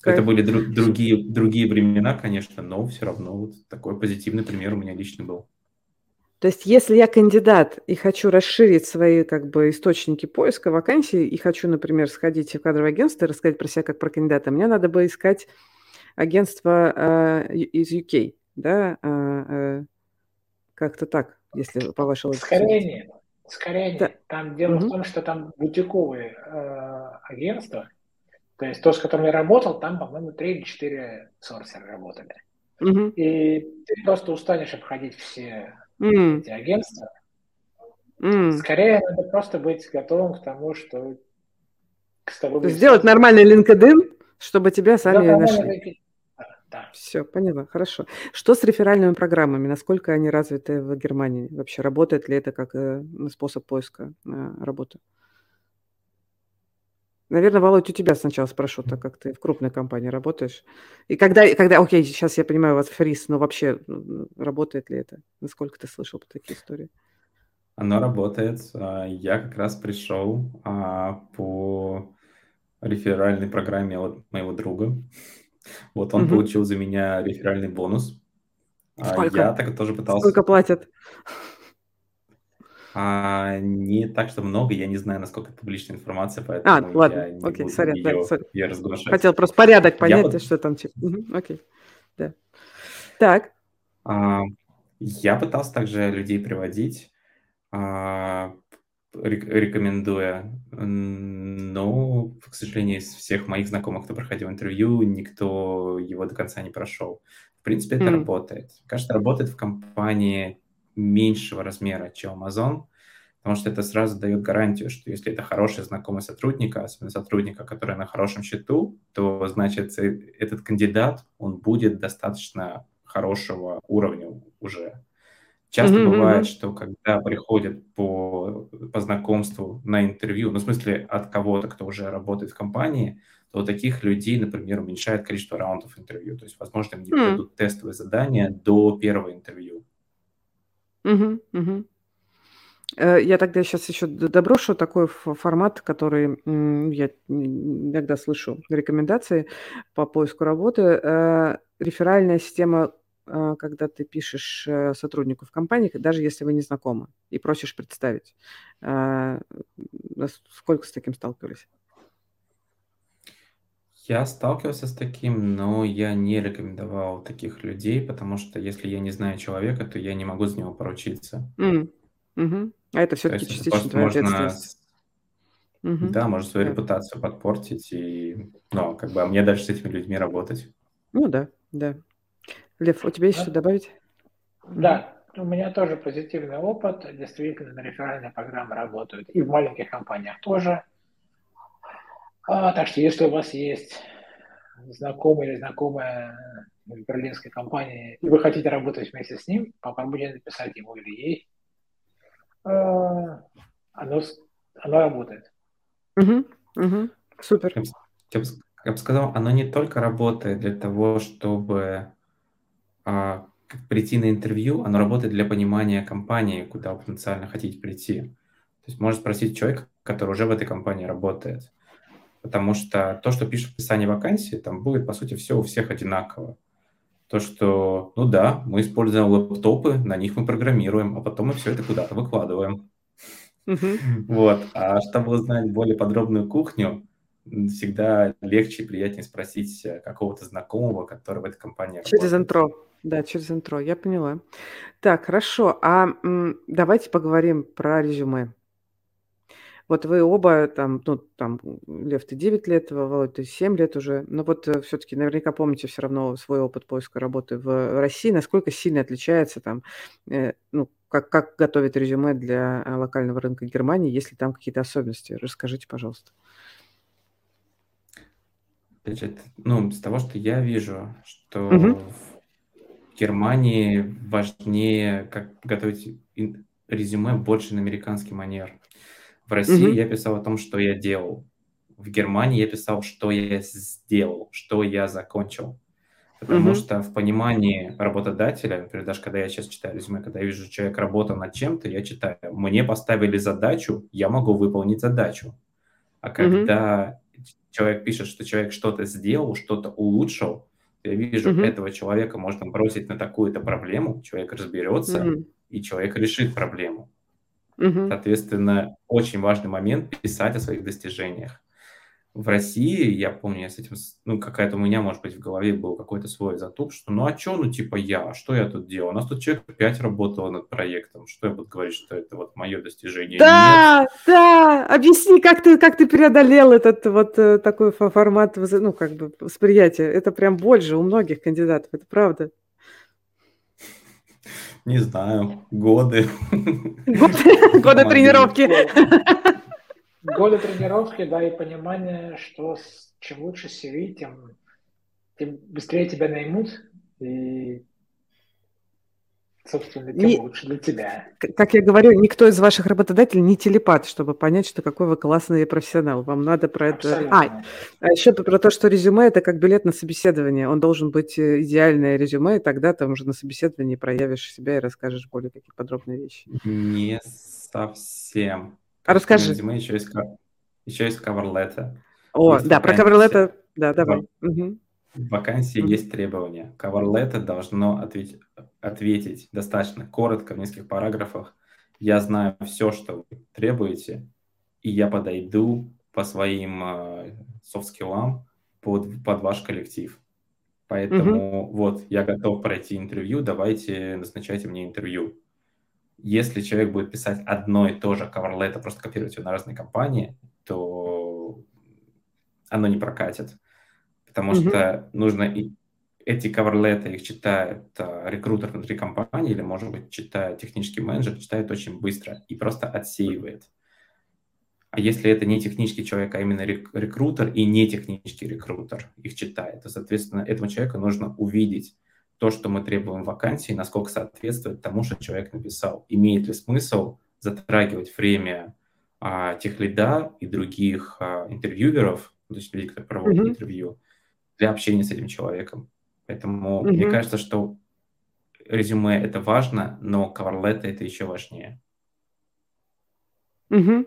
Кайф. Это были дру- другие, другие времена, конечно, но все равно вот такой позитивный пример у меня лично был. То есть, если я кандидат и хочу расширить свои как бы источники поиска вакансий и хочу, например, сходить в кадровое агентство и рассказать про себя как про кандидата, мне надо бы искать агентство э, из UK, да, э, э, как-то так, если по логике. Скорее нет, скорее нет. Да. Там дело угу. в том, что там бутиковые э, агентства, то есть то, с которым я работал, там, по-моему, три или четыре сорсера работали. Угу. И ты просто устанешь обходить все mm. эти агентства. Mm. Скорее надо просто быть готовым к тому, что с тобой Сделать нормальный LinkedIn, чтобы тебя сами да, нашли. Да. Все, поняла, хорошо. Что с реферальными программами? Насколько они развиты в Германии? Вообще работает ли это как э, способ поиска э, работы? Наверное, Володь, у тебя сначала спрошу, так как ты в крупной компании работаешь. И когда, когда, окей, сейчас я понимаю, у вас фриз, но вообще работает ли это? Насколько ты слышал про такие истории? Оно работает. А, я как раз пришел а, по реферальной программе от моего друга. Вот он угу. получил за меня реферальный бонус. А Сколько? Я так тоже пытался. Сколько платят? А, не так, что много, я не знаю, насколько это публичная информация, поэтому а, ладно, я не окей, буду сорян, ее, да, ее разглашать. Хотел просто порядок понять, я... что там. Угу, окей, да. Так. А, я пытался также людей приводить, а, рекомендуя, но, к сожалению, из всех моих знакомых, кто проходил интервью, никто его до конца не прошел. В принципе, это mm. работает. Кажется, работает в компании меньшего размера, чем Amazon, потому что это сразу дает гарантию, что если это хороший знакомый сотрудника, особенно сотрудника, который на хорошем счету, то, значит, э, этот кандидат, он будет достаточно хорошего уровня уже. Часто mm-hmm. бывает, что когда приходят по, по знакомству на интервью, ну, в смысле, от кого-то, кто уже работает в компании, то у таких людей, например, уменьшает количество раундов интервью. То есть, возможно, им не mm-hmm. дадут тестовые задания до первого интервью. Мгм. Э, я тогда сейчас еще доброшу такой формат, который я иногда слышу рекомендации по поиску работы. Э, реферальная система, э, когда ты пишешь сотруднику в компании, даже если вы не знакомы, и просишь представить. Сколько с таким сталкивались? Я сталкивался с таким, но я не рекомендовал таких людей, потому что если я не знаю человека, то я не могу за него поручиться. М, мгм. А это все-таки частично просто твоя можно, ответственность. Мгм. да, может свою Да. репутацию подпортить, и, ну, как бы, а мне дальше с этими людьми работать. Ну да, да. Лев, у тебя есть что добавить? Да, у меня тоже позитивный опыт. Действительно, реферальные программы работают и в маленьких компаниях тоже. А, так что если у вас есть знакомый или знакомая в берлинской компании, и вы хотите работать вместе с ним, попробуйте написать ему или ей. А, оно, оно работает. Угу, угу. Супер. Я бы, я бы сказал, оно не только работает для того, чтобы а, прийти на интервью, оно работает для понимания компании, куда вы потенциально хотите прийти. То есть можно спросить человека, который уже в этой компании работает потому что то, что пишет в описании вакансии, там будет, по сути, все у всех одинаково. То, что, ну да, мы используем лэптопы, на них мы программируем, а потом мы все это куда-то выкладываем. Вот. А чтобы узнать более подробную кухню, всегда легче и приятнее спросить э, какого-то знакомого, который в этой компании Через интро. Да, через интро, я поняла. Так, хорошо. А давайте поговорим про резюме. Вот вы оба там, ну, там, Лев, ты 9 лет, Володь, ты 7 лет уже. Но вот э, все-таки наверняка помните все равно свой опыт поиска работы в России. Насколько сильно отличается там, э, ну, как, как готовить резюме для э, локального рынка Германии, если там какие-то особенности? Расскажите, пожалуйста. Значит, ну, с того, что я вижу, что угу. в Германии важнее как готовить резюме больше на американский манер. В России угу. я писал о том, что я делал. В Германии я писал, что я сделал, что я закончил. Потому Мгм. что в понимании работодателя, например, даже когда я сейчас читаю резюме, когда я вижу, человек работал над чем-то, я читаю, мне поставили задачу, я могу выполнить задачу. А когда человек пишет, что человек что-то сделал, что-то улучшил, я вижу, Мгм. этого человека можно бросить на такую-то проблему, человек разберется, Мгм. и человек решит проблему. Мгм. Соответственно, очень важный момент писать о своих достижениях. В России, я помню, я с этим, ну, какая-то у меня, может быть, в голове был какой-то свой затуп, что ну а что, ну типа я, а что я тут делал? У нас тут человек пять работал над проектом, что я буду говорить, что это вот мое достижение? Нет, Да, да, объясни, как ты, как ты преодолел этот вот э, такой фо- формат, ну, как бы восприятия. Это прям больше у многих кандидатов, это правда. Не знаю, годы. Годы тренировки. Годы тренировки, да, и понимание, что с- чем лучше CV, тем, тем быстрее тебя наймут, и, собственно, тем Не- лучше для тебя. Как я говорю, никто из ваших работодателей не телепат, чтобы понять, что какой вы классный профессионал. Вам надо про это... А, Абсолютно. а еще про то, что резюме– это как билет на собеседование. Он должен быть э, идеальное резюме, и тогда там уже на собеседовании проявишь себя и расскажешь более какие подробные вещи. Не совсем. А расскажи. резюме еще есть, еще есть cover letter. О, Есть да, про cover letter, да, давай. В вакансии Мгм. есть требования. Cover letter должно ответить, ответить достаточно коротко, в нескольких параграфах. Я знаю все, что вы требуете, и я подойду по своим софт-скиллам под, под ваш коллектив. Поэтому вот, я готов пройти интервью, давайте назначайте мне интервью. Если человек будет писать одно и то же cover letter, просто копировать его на разные компании, то оно не прокатит. Потому Мгм. что нужно и эти letter их читает а, рекрутер внутри компании или, может быть, читает технический менеджер, читает очень быстро и просто отсеивает. А если это не технический человек, а именно рек- рекрутер и не технический рекрутер их читает, то, соответственно, этому человеку нужно увидеть то, что мы требуем в вакансии, насколько соответствует тому, что человек написал. Имеет ли смысл затрагивать время а, тех лида и других а, интервьюеров, то есть людей, которые проводят Мгм. интервью, для общения с этим человеком. Поэтому Мгм. мне кажется, что резюме это важно, но letter это еще важнее. Мгм.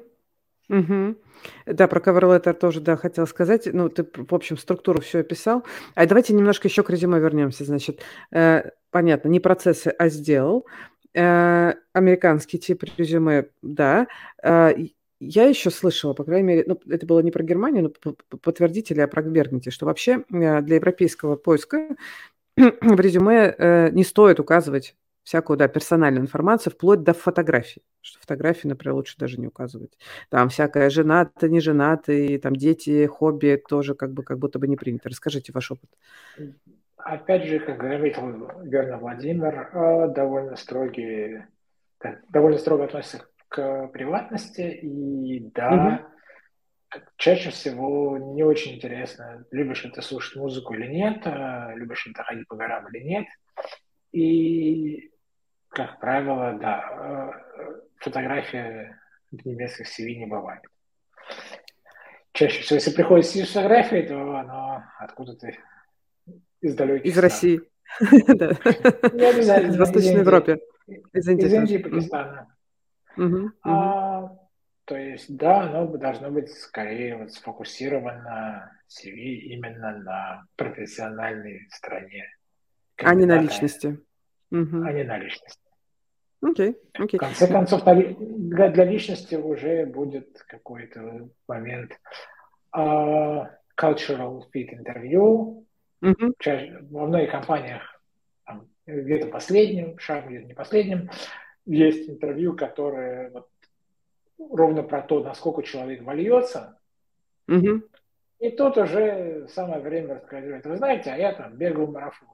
Мгм. Да, про letter тоже, да, хотела сказать. Ну, ты, в общем, структуру все описал. А давайте немножко еще к резюме вернемся. Значит, э, понятно, не процессы, а сделал. Э, американский тип резюме, да. Э, я еще слышала, по крайней мере, ну, это было не про Германию, но подтвердите или опровергните, что вообще э, для европейского поиска в резюме э, не стоит указывать всякую, да, персональную информацию, вплоть до фотографий. Что фотографии, например, лучше даже не указывать. Там всякая женатый, не женатый, там дети, хобби тоже как бы как будто бы не принято. Расскажите ваш опыт. Опять же, как говорит верно Владимир, э, довольно строгие, довольно строго относятся к приватности, и да, как- чаще всего не очень интересно, любишь ли ты слушать музыку или нет, э, любишь ли ты ходить по горам или нет. И, как правило, да, э, фотография в немецких CV не бывает. Чаще всего, если приходит CV с фотографией, то оно откуда-то из далеких Из стран. России. Да. Обязательно. Из Восточной. Европы. Из Индии Из Индии, тоже. Пакистана. Мгм, мгм. А, то есть, да, оно должно быть скорее вот сфокусировано CV именно на профессиональной стороне. А не на личности. Мгм. А не на личности. Окей, В окей. конце концов, на ли- для, для личности уже будет какой-то момент а, cultural fit интервью. Мгм. Чаще, во многих компаниях там, где-то последним шагом, где-то не последним, есть интервью, которое вот ровно про то, насколько человек вольется, Мгм. и тут уже самое время рассказать. Вы знаете, а я там бегал марафон.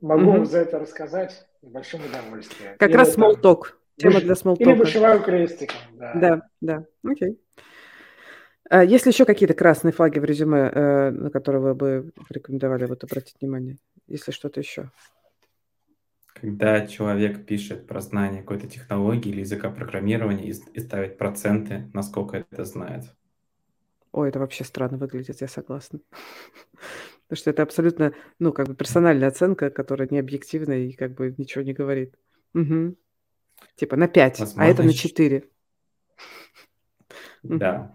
Могу вам за это рассказать с большим удовольствием. Как Или раз talk. Тема для small Или вышиваю крестиком, да. Да, да, окей. А есть ли еще какие-то красные флаги в резюме, э, на которые вы бы рекомендовали вот обратить внимание? Если что-то еще. Когда человек пишет про знание какой-то технологии или языка программирования и, и ставит проценты, насколько это знает. Ой, это вообще странно выглядит, я согласна. Потому что это абсолютно, ну, как бы персональная оценка, которая не объективная и как бы ничего не говорит. Угу. Типа на 5, Возможно, а это на 4. Да.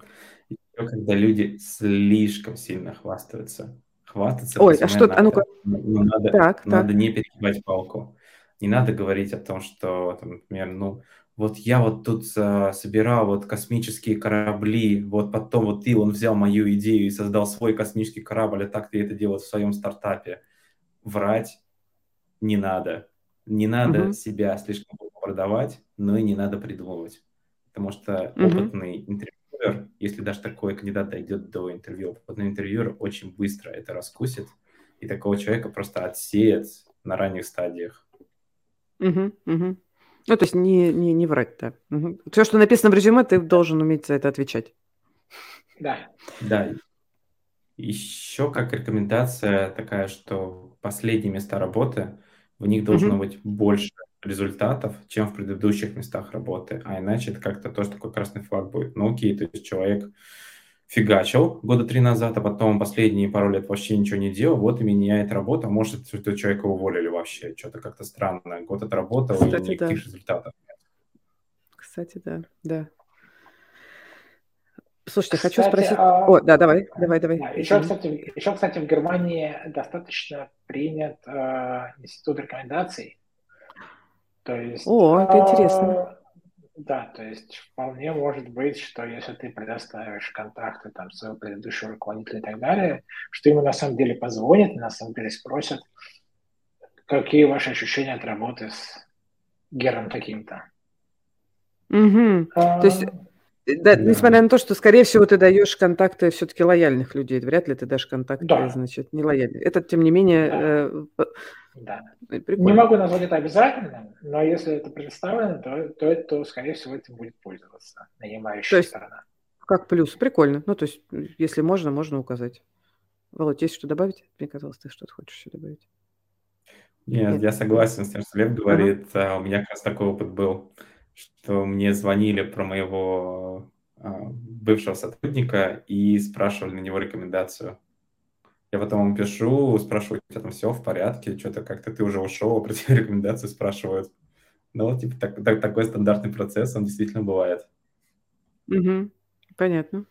И когда люди слишком сильно хвастаются. Хвастаться. Ой, а что, а ну-ка. Ну, надо, так, надо так. не перегибать палку. Не надо говорить о том, что, там, например, ну, вот я вот тут а, собирал вот космические корабли, вот потом вот ты, он взял мою идею и создал свой космический корабль, а так ты это делал в своем стартапе. Врать не надо. Не надо угу. себя слишком продавать, но и не надо придумывать. Потому что угу. опытный интервьюер, если даже такой кандидат дойдет до интервью, опытный интервьюер очень быстро это раскусит, и такого человека просто отсеет на ранних стадиях. Угу, угу. Ну, то есть не, не, не врать, да. Угу. Все, что написано в резюме, ты должен уметь за это отвечать. Да. Да. Еще как рекомендация такая, что последние места работы, в них должно угу. быть больше результатов, чем в предыдущих местах работы. А иначе это как-то тоже такой красный флаг будет. Ну окей, то есть человек фигачил года три назад, а потом последние пару лет вообще ничего не делал, вот и меняет работу, а может, этого человека уволили вообще, что-то как-то странно. Год отработал, Кстати, и никаких да. результатов нет. Кстати, да, да. Слушайте, кстати, хочу спросить... А... О, да, давай, давай, давай. Да, еще, кстати, еще, кстати, в Германии достаточно принят э, институт рекомендаций. То есть... О, это э, интересно. Да, то есть вполне может быть, что если ты предоставишь контакты там своего предыдущего руководителя и так далее, что ему на самом деле позвонят, на самом деле спросят, какие ваши ощущения от работы с Гером таким-то. Угу. А, то есть, да, да. несмотря на то, что, скорее всего, ты даешь контакты все-таки лояльных людей, вряд ли ты дашь контакты, да. значит, нелояльных. Это, тем не менее, да. э, да. Ну, прикольно. Не могу назвать это обязательным, но если это представлено, то, то, то скорее всего, этим будет пользоваться нанимающая то есть, сторона. Как плюс. Прикольно. Ну, то есть, если можно, можно указать. Володь, есть что добавить? Мне казалось, ты что-то хочешь еще добавить. Нет, Нет, я согласен с тем, что Лев говорит. Uh-huh. У меня как раз такой опыт был, что мне звонили про моего а, бывшего сотрудника и спрашивали на него рекомендацию. Я потом ему пишу, спрашиваю, у тебя там все в порядке, что-то как-то ты уже ушел, про тебя рекомендации спрашивают. Ну, типа, так, так, такой стандартный процесс, он действительно бывает. Угу, понятно.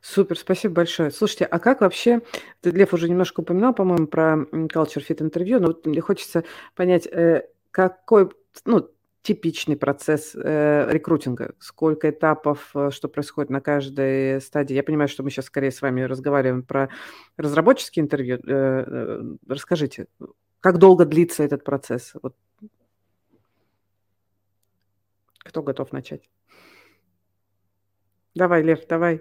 Супер, спасибо большое. Слушайте, а как вообще, ты, Лев, уже немножко упоминал, по-моему, про Culture Fit интервью, но вот мне хочется понять, э, какой, ну, типичный процесс э, рекрутинга? Сколько этапов, э, что происходит на каждой стадии? Я понимаю, что мы сейчас скорее с вами разговариваем про разработческие интервью. Э, э, расскажите, как долго длится этот процесс? Вот. Кто готов начать? Давай, Лев, давай.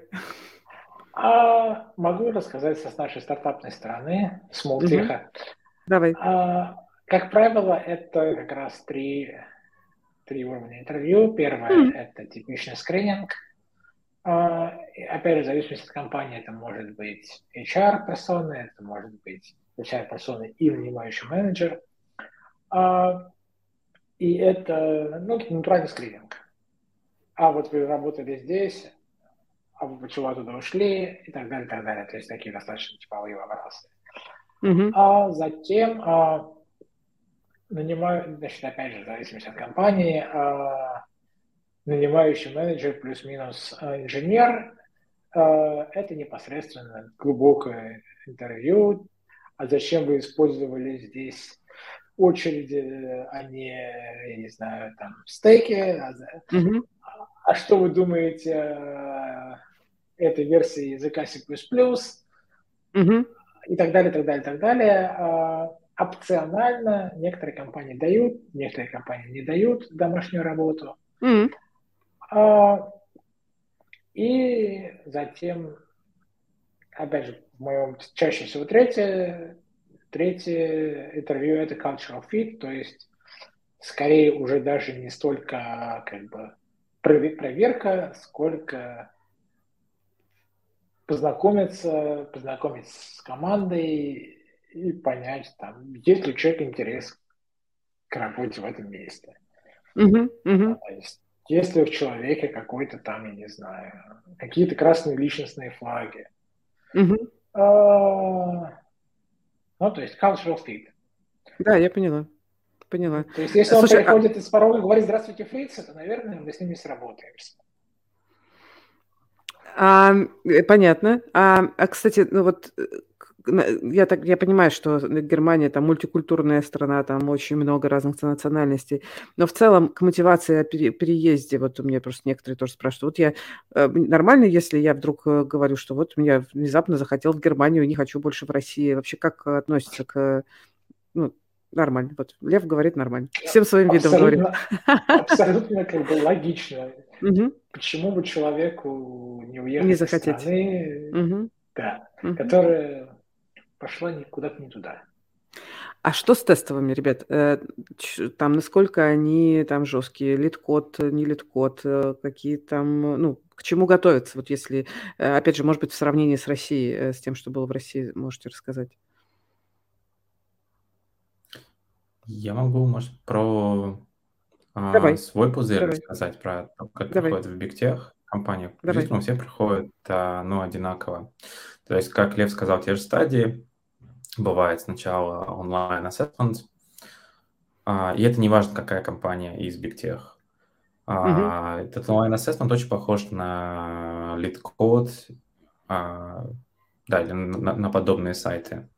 А, могу рассказать с нашей стартапной стороны, с Мултеха. Угу. Давай. А, как правило, это как раз три три уровня интервью. Первое mm. это типичный скрининг. Uh, опять же, в зависимости от компании, это может быть HR-персона, это может быть HR-персона и нанимающий менеджер. Uh, и это ну, натуральный скрининг. А вот вы работали здесь, а вы почему оттуда ушли, и так далее, и так далее. То есть такие достаточно типовые вопросы. Mm-hmm. А затем а, нанимаю, значит, опять же, в зависимости от компании, а, нанимающий менеджер плюс-минус а, инженер, а, это непосредственно глубокое интервью. А зачем вы использовали здесь очереди, а не, я не знаю, там, стейки? А, mm-hmm. а что вы думаете этой версии языка C++? Mm-hmm. И так далее, так далее, так далее опционально некоторые компании дают, некоторые компании не дают домашнюю работу. Mm. А, и затем, опять же, в моем чаще всего третье, третье интервью это cultural fit, то есть скорее уже даже не столько как бы проверка, сколько познакомиться, познакомиться с командой, и понять, там, есть ли у человека интерес к работе в этом месте. Uh-huh, uh-huh. То есть, есть ли в человеке какой-то там, я не знаю, какие-то красные личностные флаги. Uh-huh. А, Ну, то есть cultural fit. Да, я поняла. Поняла. То есть, если Слушай, он а приходит а... из порога и говорит «Здравствуйте, фрицы», то, наверное, мы с ними сработаемся. А, понятно. А, а, кстати, ну вот э, я так я понимаю, что Германия там мультикультурная страна, там очень много разных национальностей, но в целом к мотивации о переезде, вот у меня просто некоторые тоже спрашивают, вот я э, нормально, если я вдруг э, говорю, что вот меня внезапно захотел в Германию, не хочу больше в России, вообще как относится к, ну, нормально, вот Лев говорит нормально, всем своим видом говорит. Абсолютно как бы логично. Почему бы человеку не уехать не захотеть. из страны, да, которая пошла куда-то не туда. А что с тестовыми, ребят? Э, там насколько они там жесткие? LeetCode, не LeetCode? Э, какие там, ну, к чему готовиться? Вот если, э, опять же, может быть, в сравнении с Россией, с тем, что было в России, можете рассказать? Я могу, может, про Давай. свой пузырь Давай. рассказать, про то, как Давай. проходит в бигтех компаниях. Действительно, все проходят, ну, одинаково. То есть, как Лев сказал, те же стадии, бывает сначала онлайн assessment, а, и это не важно, какая компания из Big Tech. А, mm-hmm. Этот онлайн assessment очень похож на code, а, да, или на, на подобные сайты.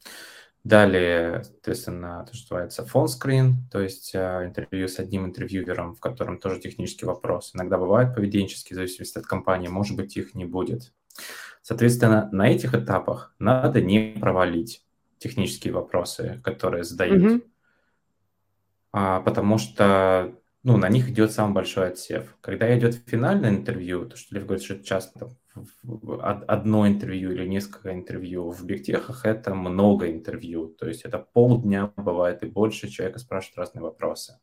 Далее, соответственно, то, что называется screen, то есть а, интервью с одним интервьюером, в котором тоже технический вопрос. Иногда бывает поведенческий, в зависимости от компании, может быть, их не будет. Соответственно, на этих этапах надо не провалить технические вопросы, которые задают. Mm-hmm. А, потому что ну, на них идет самый большой отсев. Когда идет финальное интервью, то, что Лев говорит, что часто одно интервью или несколько интервью в бигтехах, это много интервью. То есть это полдня, бывает и больше, человека спрашивают разные вопросы.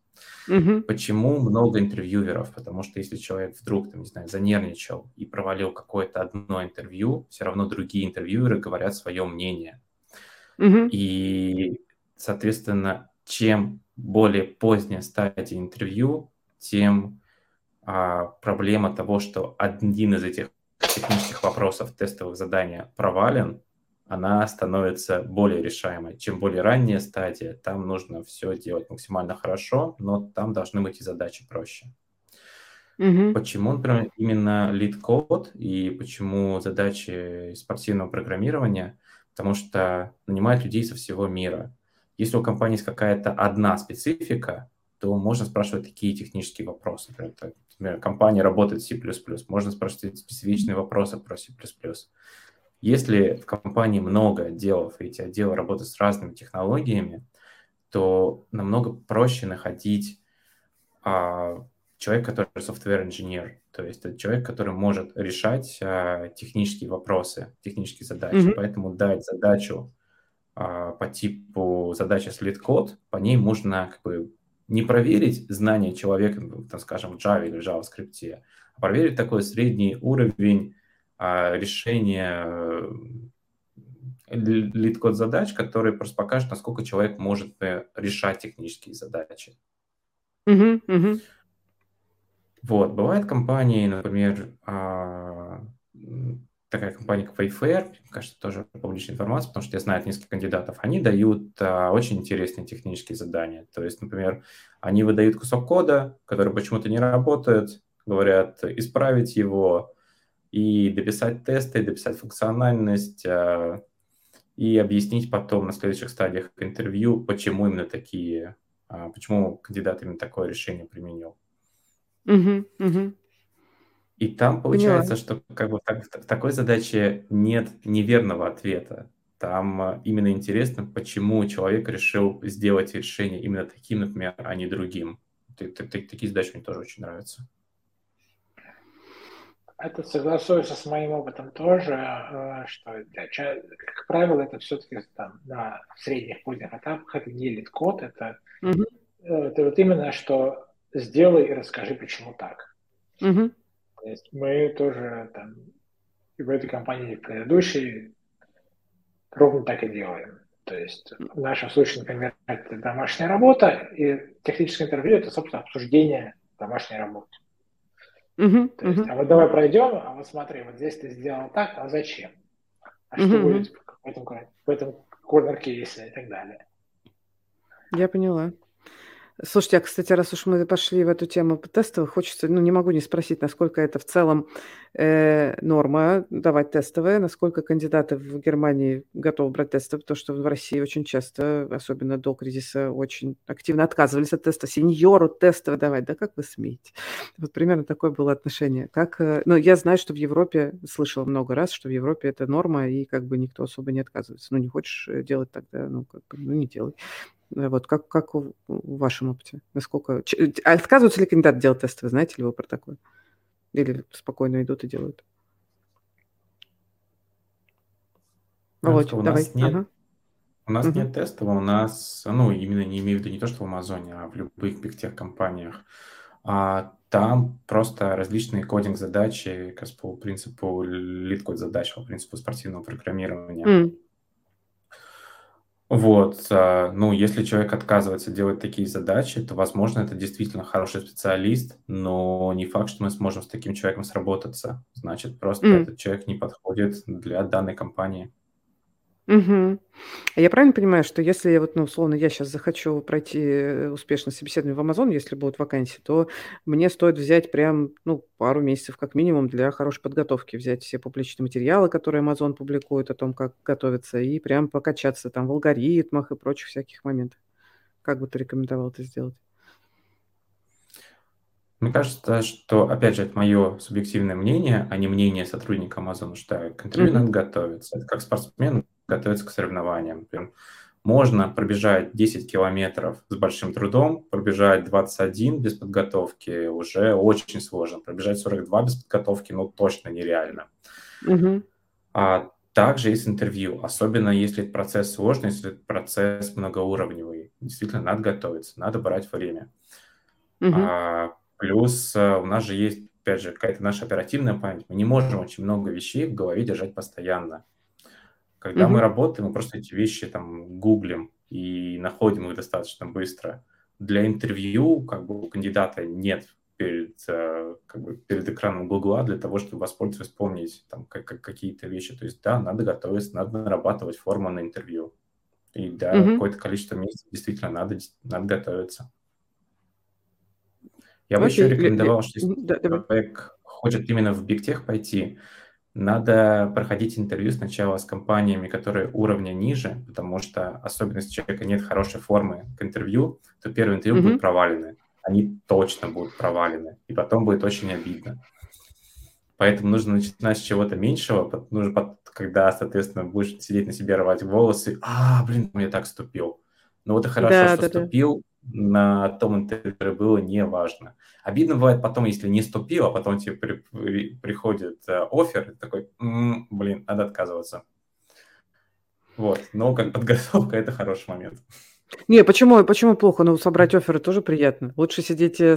Угу. Почему много интервьюеров? Потому что если человек вдруг, там, не знаю, занервничал и провалил какое-то одно интервью, все равно другие интервьюеры говорят свое мнение. Угу. И, соответственно, чем более поздняя стадия интервью, тем а, проблема того, что один из этих технических вопросов тестовых задания провален, она становится более решаемой. Чем более ранняя стадия, там нужно все делать максимально хорошо, но там должны быть и задачи проще. Угу. Почему, например, именно лид-код и почему задачи спортивного программирования? потому что нанимают людей со всего мира. Если у компании есть какая-то одна специфика, то можно спрашивать такие технические вопросы. Например, компания работает в C++, можно спрашивать специфичные вопросы про C++. Если в компании много отделов, и эти отделы работают с разными технологиями, то намного проще находить а, человек, который software-инженер, то есть это человек, который может решать а, технические вопросы, технические задачи. Mm-hmm. Поэтому дать задачу по типу задачи с LeetCode, по ней можно как бы не проверить знание человека, ну, там, скажем, в Java или в JavaScript, а проверить такой средний уровень а, решения LeetCode задач, который просто покажет, насколько человек может э, решать технические задачи. Uh-huh, uh-huh. Вот, бывают компании, например, а, такая компания, как Wayfair, кажется, тоже публичная информация, потому что я знаю нескольких кандидатов, они дают а, очень интересные технические задания. То есть, например, они выдают кусок кода, который почему-то не работает, говорят исправить его и дописать тесты, дописать функциональность, а, и объяснить потом на следующих стадиях интервью, почему именно такие, а, почему кандидат именно такое решение применил. Угу, угу. И там получается, Поняла. что как бы так, в такой задаче нет неверного ответа. Там а, именно интересно, почему человек решил сделать решение именно таким, например, а не другим. Такие задачи мне тоже очень нравятся. Это согласуется с моим опытом тоже, э, что, как правило, это все-таки там, на средних поздних этапах это не лид-код, это, угу. это вот именно, что сделай и расскажи, почему так. Угу. То есть мы тоже там и в этой компании, и в предыдущей ровно так и делаем. То есть в нашем случае, например, это домашняя работа, и техническое интервью – это, собственно, обсуждение домашней работы. Uh-huh, То есть, uh-huh. а вот давай пройдем, а вот смотри, вот здесь ты сделал так, а зачем? А uh-huh. что будет в этом, в этом корнер-кейсы и так далее. Я поняла. Слушайте, а, кстати, раз уж мы пошли в эту тему тестовых, хочется, ну, не могу не спросить, насколько это в целом э, норма давать тестовые, насколько кандидаты в Германии готовы брать тесты, потому что в России очень часто, особенно до кризиса, очень активно отказывались от теста. Сеньору тестовые давать, да как вы смеете? Вот примерно такое было отношение. Как, э, ну, я знаю, что в Европе, слышала много раз, что в Европе это норма, и как бы никто особо не отказывается. Ну, не хочешь э, делать тогда, ну, как бы, ну, не делай. Э, вот как, как в, вашем опыте? Насколько... А отказываются ли кандидаты делать тесты? Вы знаете ли вы про такое? Или спокойно идут и делают? Вот, у давай. Нас нет, ага. У нас угу. нет тестов, у нас, ну, именно не имею в виду не то, что в Амазоне, а в любых big tech компаниях. А там просто различные coding-задачи, как по принципу LeetCode задач, по принципу спортивного программирования. Мм. Вот, а, ну, если человек отказывается делать такие задачи, то, возможно, это действительно хороший специалист, но не факт, что мы сможем с таким человеком сработаться. Значит, просто mm. этот человек не подходит для данной компании. Угу. Я правильно понимаю, что если я вот, ну, условно, я сейчас захочу пройти э, успешно собеседование в Amazon, если будут вакансии, то мне стоит взять прям, ну, пару месяцев как минимум для хорошей подготовки, взять все публичные материалы, которые Amazon публикует о том, как готовиться, и прям покачаться там в алгоритмах и прочих всяких моментах. Как бы ты рекомендовал это сделать? Мне кажется, что, опять же, это мое субъективное мнение, а не мнение сотрудника Amazon, что к интервью надо готовиться. Это как спортсмен готовиться к соревнованиям. Например, можно пробежать 10 километров с большим трудом, пробежать 21 без подготовки уже очень сложно. Пробежать 42 без подготовки, ну, точно нереально. Угу. А также есть интервью, особенно если этот процесс сложный, если этот процесс многоуровневый. Действительно, надо готовиться, надо брать время. Угу. А, плюс а, у нас же есть, опять же, какая-то наша оперативная память. Мы не можем очень много вещей в голове держать постоянно. Когда mm-hmm. мы работаем, мы просто эти вещи там гуглим и находим их достаточно быстро. Для интервью как бы у кандидата нет перед, э, как бы, перед экраном Гугла для того, чтобы воспользоваться, вспомнить там, как, как, какие-то вещи. То есть, да, надо готовиться, надо нарабатывать форму на интервью. И да, mm-hmm. какое-то количество месяцев действительно надо, надо готовиться. Я okay. бы еще рекомендовал, что если да, человек хочет именно в бигтех пойти, надо проходить интервью сначала с компаниями, которые уровня ниже, потому что особенно если человека нет хорошей формы к интервью, то первые интервью mm-hmm. будут провалены. Они точно будут провалены. И потом будет очень обидно. Поэтому нужно начинать с чего-то меньшего, нужно, когда, соответственно, будешь сидеть на себе, рвать волосы. А, блин, я так ступил. Ну вот и хорошо, да, что да, ступил, на том интервью было неважно. Обидно бывает потом, если не ступил, а потом тебе при, при, приходит э, офер, и такой, м-м, блин, надо отказываться. Вот, но как подготовка – это хороший момент. Не, почему, почему плохо? Ну, собрать оферы тоже приятно. Лучше сидеть, э,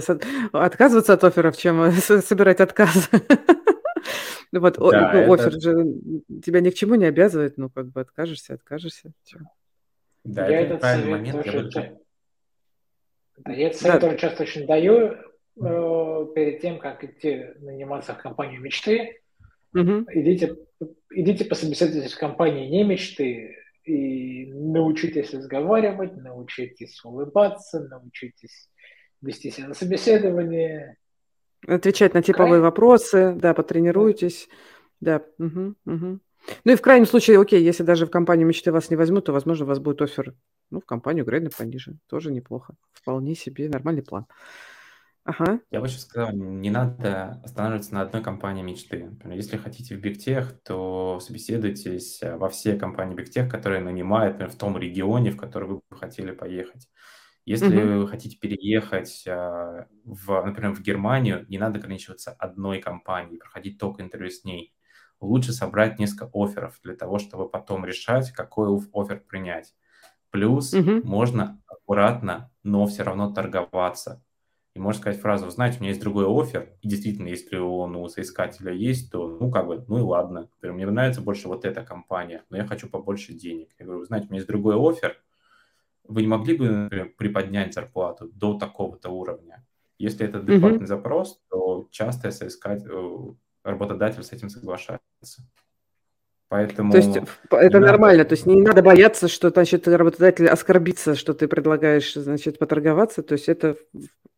отказываться от офферов, чем э, собирать отказ. Вот, да, ну, офер же тебя ни к чему не обязывает, ну, как бы откажешься, откажешься. Да, это правильный момент. Я я совет да. тоже часто очень даю э, перед тем, как идти наниматься в компанию мечты. Угу. Идите, идите пособеседуйтесь в компании не мечты и научитесь разговаривать, научитесь улыбаться, научитесь вести себя на собеседование. Отвечать на типовые Край... вопросы, да, потренируйтесь. Да, угу, угу. Ну и в крайнем случае, окей, если даже в компанию мечты вас не возьмут, то, возможно, у вас будет офер ну, в компанию грейдно пониже. Тоже неплохо. Вполне себе нормальный план. Ага. Я бы сейчас сказал, не надо останавливаться на одной компании мечты. Например, если хотите в Бигтех, то собеседуйтесь во все компании Бигтех, которые нанимают например, в том регионе, в который вы бы хотели поехать. Если угу. вы хотите переехать, а, в, например, в Германию, не надо ограничиваться одной компанией, проходить только интервью с ней лучше собрать несколько офферов для того, чтобы потом решать, какой офер принять. Плюс угу. можно аккуратно, но все равно торговаться. И можно сказать фразу, знаете, у меня есть другой офер, и действительно, если он у соискателя есть, то, ну, как бы, ну и ладно. Мне нравится больше вот эта компания, но я хочу побольше денег. Я говорю, знаете, у меня есть другой офер, вы не могли бы, например, приподнять зарплату до такого-то уровня? Если это адекватный mm запрос, то часто соискать, э, работодатель с этим соглашается. Поэтому То есть это не нормально, надо... то есть не надо бояться, что значит работодатель оскорбится, что ты предлагаешь, значит, поторговаться, то есть это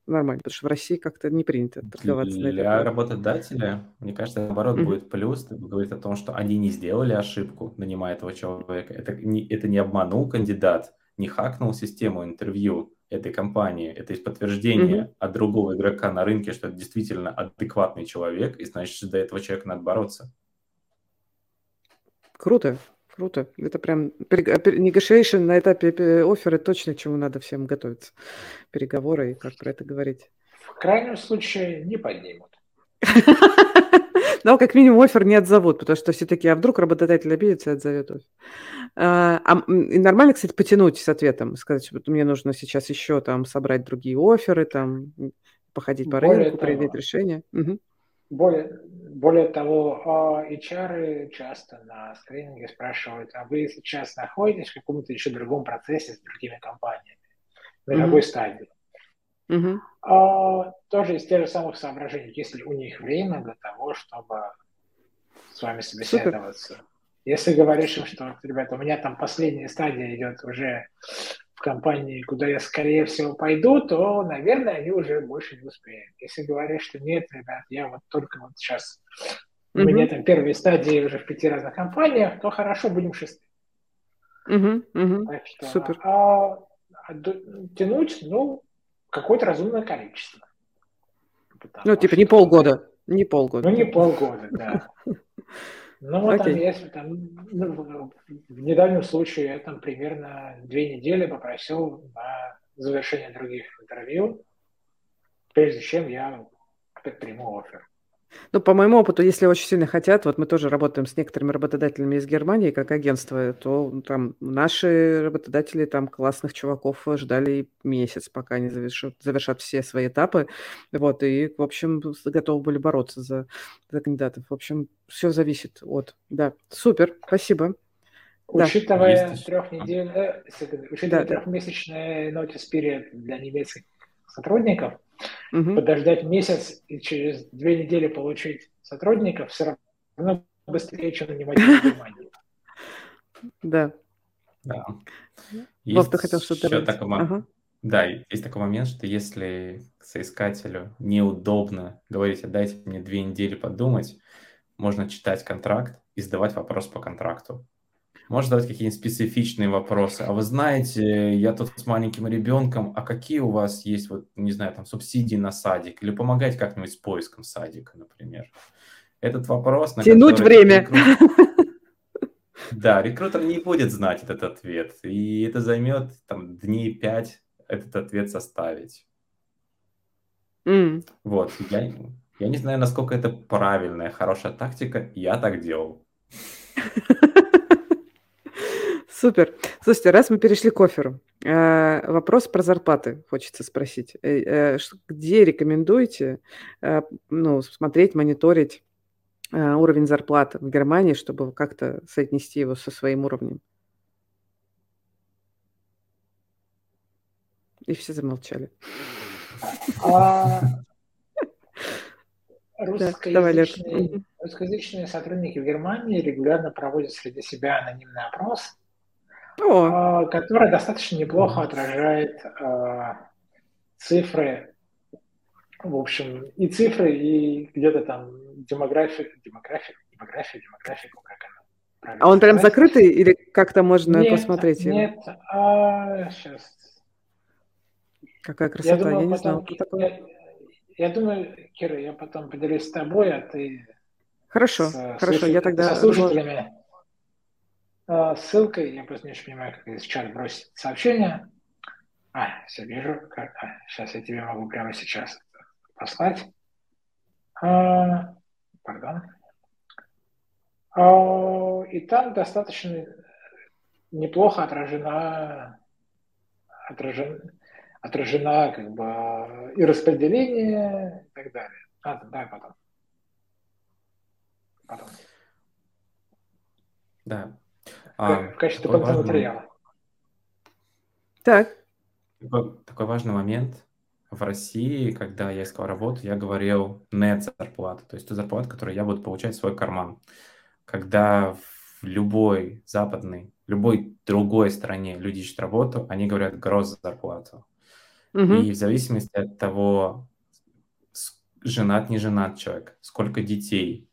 нормально, потому что в России как-то не принято торговаться на Для это. работодателя, мне кажется, наоборот, будет плюс. Говорит о том, что они не сделали ошибку, нанимая этого человека. Это не, это не обманул кандидат, не хакнул систему интервью этой компании. Это есть подтверждение от другого игрока на рынке, что это действительно адекватный человек, и значит, до этого человека надо бороться. Круто, круто. Это прям пер- negotiation на этапе пе- оффера точно к чему надо всем готовиться. Переговоры и как про это говорить. В крайнем случае не поднимут. Но как минимум офер не отзовут, потому что все-таки, а вдруг работодатель обидится и отзовет офер. А, а, и нормально, кстати, потянуть с ответом, сказать, что мне нужно сейчас еще там собрать другие оферы, там походить по Более рынку, принять решение. Мгм. Более, более того, а, HR часто на скрининге спрашивают, а вы сейчас находитесь в каком-то еще другом процессе с другими компаниями? На какой стадии? Мгм. А, тоже из тех же самых соображений, если у них время для того, чтобы с вами собеседоваться. Если говоришь им, что, ребята, у меня там последняя стадия идет уже компании, куда я, скорее всего, пойду, то, наверное, они уже больше не успеют. Если говоришь, что нет, ребят, я вот только вот сейчас, у Мгм. меня там первые стадии уже в пяти разных компаниях, то хорошо, будем шестым. Так что, Супер. а, а тянуть, ну, какое-то разумное количество. Потому Ну, типа не полгода. Не полгода. Ну, не полгода, да. Ну, вот там, Окей. если там, ну, в недавнем случае я там примерно две недели попросил на завершение других интервью, прежде чем я приму офер. Ну, по моему опыту, если очень сильно хотят, вот мы тоже работаем с некоторыми работодателями из Германии, как агентство, то там наши работодатели там классных чуваков ждали месяц, пока они завершат, завершат все свои этапы, вот, и, в общем, готовы были бороться за, за кандидатов. В общем, все зависит от, да, супер, спасибо. Учитывая Да, да. трехмесячный notice period для немецких сотрудников, Мгм. подождать месяц и через две недели получить сотрудников все равно быстрее, чем нанимать в Германии. Да. Да. Вов, ты хотел что-то еще такой мо- Ага. Да, есть такой момент, что если соискателю неудобно говорить, дайте мне две недели подумать, можно читать контракт и задавать вопрос по контракту. Можно задавать какие-нибудь специфичные вопросы. А вы знаете, я тут с маленьким ребенком, а какие у вас есть, вот, не знаю, там, субсидии на садик? Или помогать как-нибудь с поиском садика, например? Этот вопрос... на Тянуть время. Да, рекрутер не будет знать этот ответ, и это займет там дней пять этот ответ составить. М. Вот, я, я не знаю, насколько это правильная, хорошая тактика, я так делал. Супер. Слушайте, раз мы перешли к офферу, э, вопрос про зарплаты хочется спросить. Э, э, Где рекомендуете ну, смотреть, мониторить уровень зарплаты в Германии, чтобы как-то соотнести его со своим уровнем? И все замолчали. А русскоязычные, русскоязычные сотрудники в Германии регулярно проводят среди себя анонимный опрос, О, а, который достаточно неплохо отражает а, цифры, в общем, и цифры, и где-то там демографию, демографию, демографию, демографику, как она а он прям сказать. закрытый или как-то можно Нет, посмотреть его? нет, а, сейчас. Какая Я красота, я, думаю, не потом, знала. что такое. я, я думаю, Кира, я потом поделюсь с тобой, а ты Хорошо, с, хорошо, слушатель- я тогда... со слушателями ссылкой, я просто не очень понимаю, как из чата бросить сообщение. А, все вижу. Как, а, сейчас я тебе могу прямо сейчас послать. А, пардон. А, и там достаточно неплохо отражена, отражен, отражена как бы и распределение и так далее. А, да, потом. Потом. Да. В А, в качестве дополнительного важный- материала. Так, Такой, такой важный момент. В России, когда я искал работу, я говорил нет зарплату, то есть ту зарплату, которую я буду получать в свой карман. Когда в любой западной, любой другой стране люди ищут работу, они говорят гроз зарплату. Угу. И в зависимости от того, женат, не женат человек, сколько детей,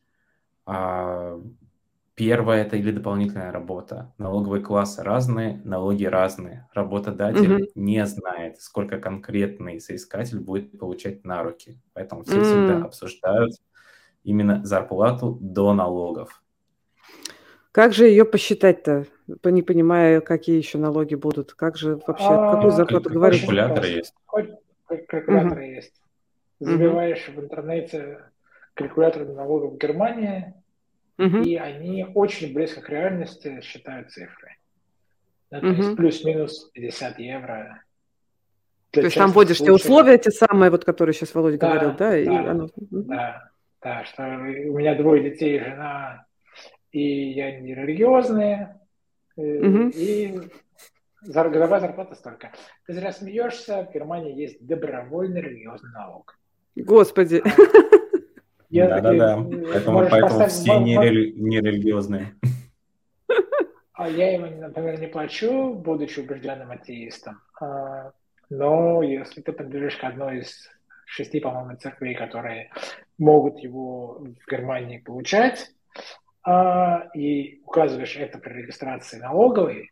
первая это или дополнительная работа. Налоговые классы разные, налоги разные. Работодатель mm-hmm. не знает, сколько конкретный соискатель будет получать на руки. Поэтому все mm-hmm. всегда обсуждают именно зарплату до налогов. Как же ее посчитать-то, не понимая, какие еще налоги будут? Как же вообще, а, какую зарплату говорить? Калькулятор есть. Калькулятор есть. Забиваешь в интернете калькулятор налогов в Германии, угу. и они очень близко к реальности считают цифры. Да, то угу. есть плюс-минус 50 евро. То есть там вводишь те условия, те самые, вот, которые сейчас Володя да, говорил, да? Да, и оно... да, да, что у меня двое детей, жена, и я не религиозные, угу. и годовая зарплата столько. Ты зря смеешься, в Германии есть добровольный религиозный налог. Господи. А, да-да-да, поэтому, поэтому все нерелигиозные. А я его, например, не плачу, будучи убежденным атеистом. А, но если ты принадлежишь к одной из шести, по-моему, церквей, которые могут его в Германии получать, а, и указываешь это при регистрации налоговой,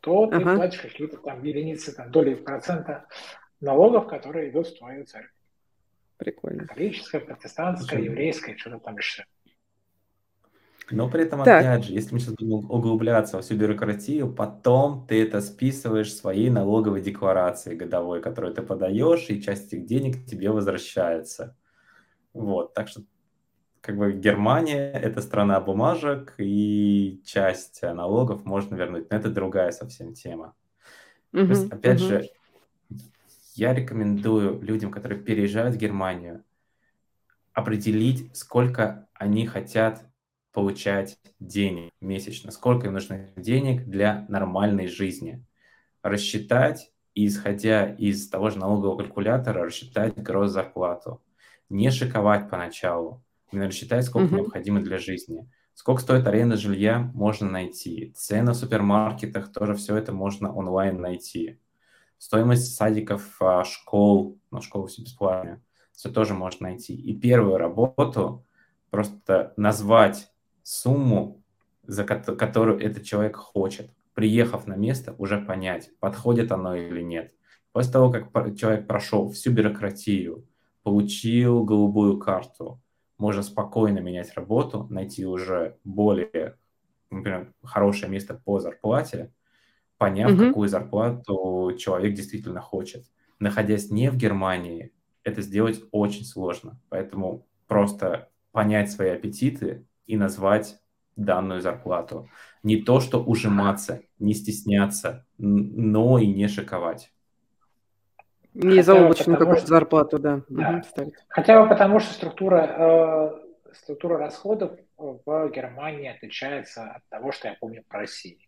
то ты ага. платишь какие-то там единицы, там, доли процента налогов, которые идут в твою церковь. Прикольно. Католическая, протестантская, еврейская, что-то там еще. Но при этом, так. опять же, если мы сейчас будем углубляться во всю бюрократию, потом ты это списываешь своей налоговой декларации годовой, которую ты подаешь, и часть этих денег тебе возвращается. Вот, так что как бы Германия – это страна бумажек, и часть налогов можно вернуть. Но это другая совсем тема. Uh-huh, есть, опять uh-huh. же, я рекомендую людям, которые переезжают в Германию, определить, сколько они хотят получать денег месячно, сколько им нужно денег для нормальной жизни. Рассчитать исходя из того же налогового калькулятора, рассчитать гроз зарплату. Не шиковать поначалу. Именно рассчитать, сколько mm-hmm. необходимо для жизни. Сколько стоит аренда жилья, можно найти. Цены в супермаркетах, тоже все это можно онлайн найти стоимость садиков, а, школ, ну, школы все бесплатные, все тоже можно найти. И первую работу просто назвать сумму, за которую этот человек хочет, приехав на место, уже понять, подходит оно или нет. После того, как человек прошел всю бюрократию, получил голубую карту, можно спокойно менять работу, найти уже более, например, хорошее место по зарплате, поняв, угу. какую зарплату человек действительно хочет. Находясь не в Германии, это сделать очень сложно. Поэтому просто понять свои аппетиты и назвать данную зарплату. Не то, что ужиматься, не стесняться, но и не шиковать. Не заоблачную какую-то зарплату, да. да. Угу, Хотя бы потому, что структура, э, структура расходов в Германии отличается от того, что я помню по России.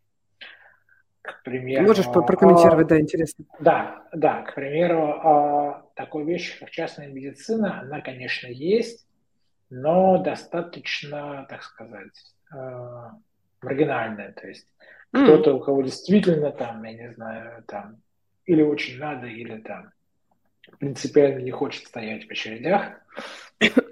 К примеру, Можешь прокомментировать, а, да, интересно. Да, да, к примеру, а, такой вещь, как частная медицина, она, конечно, есть, но достаточно, так сказать, а, маргинальная. То есть mm. кто-то, у кого действительно там, я не знаю, там, или очень надо, или там принципиально не хочет стоять в очередях,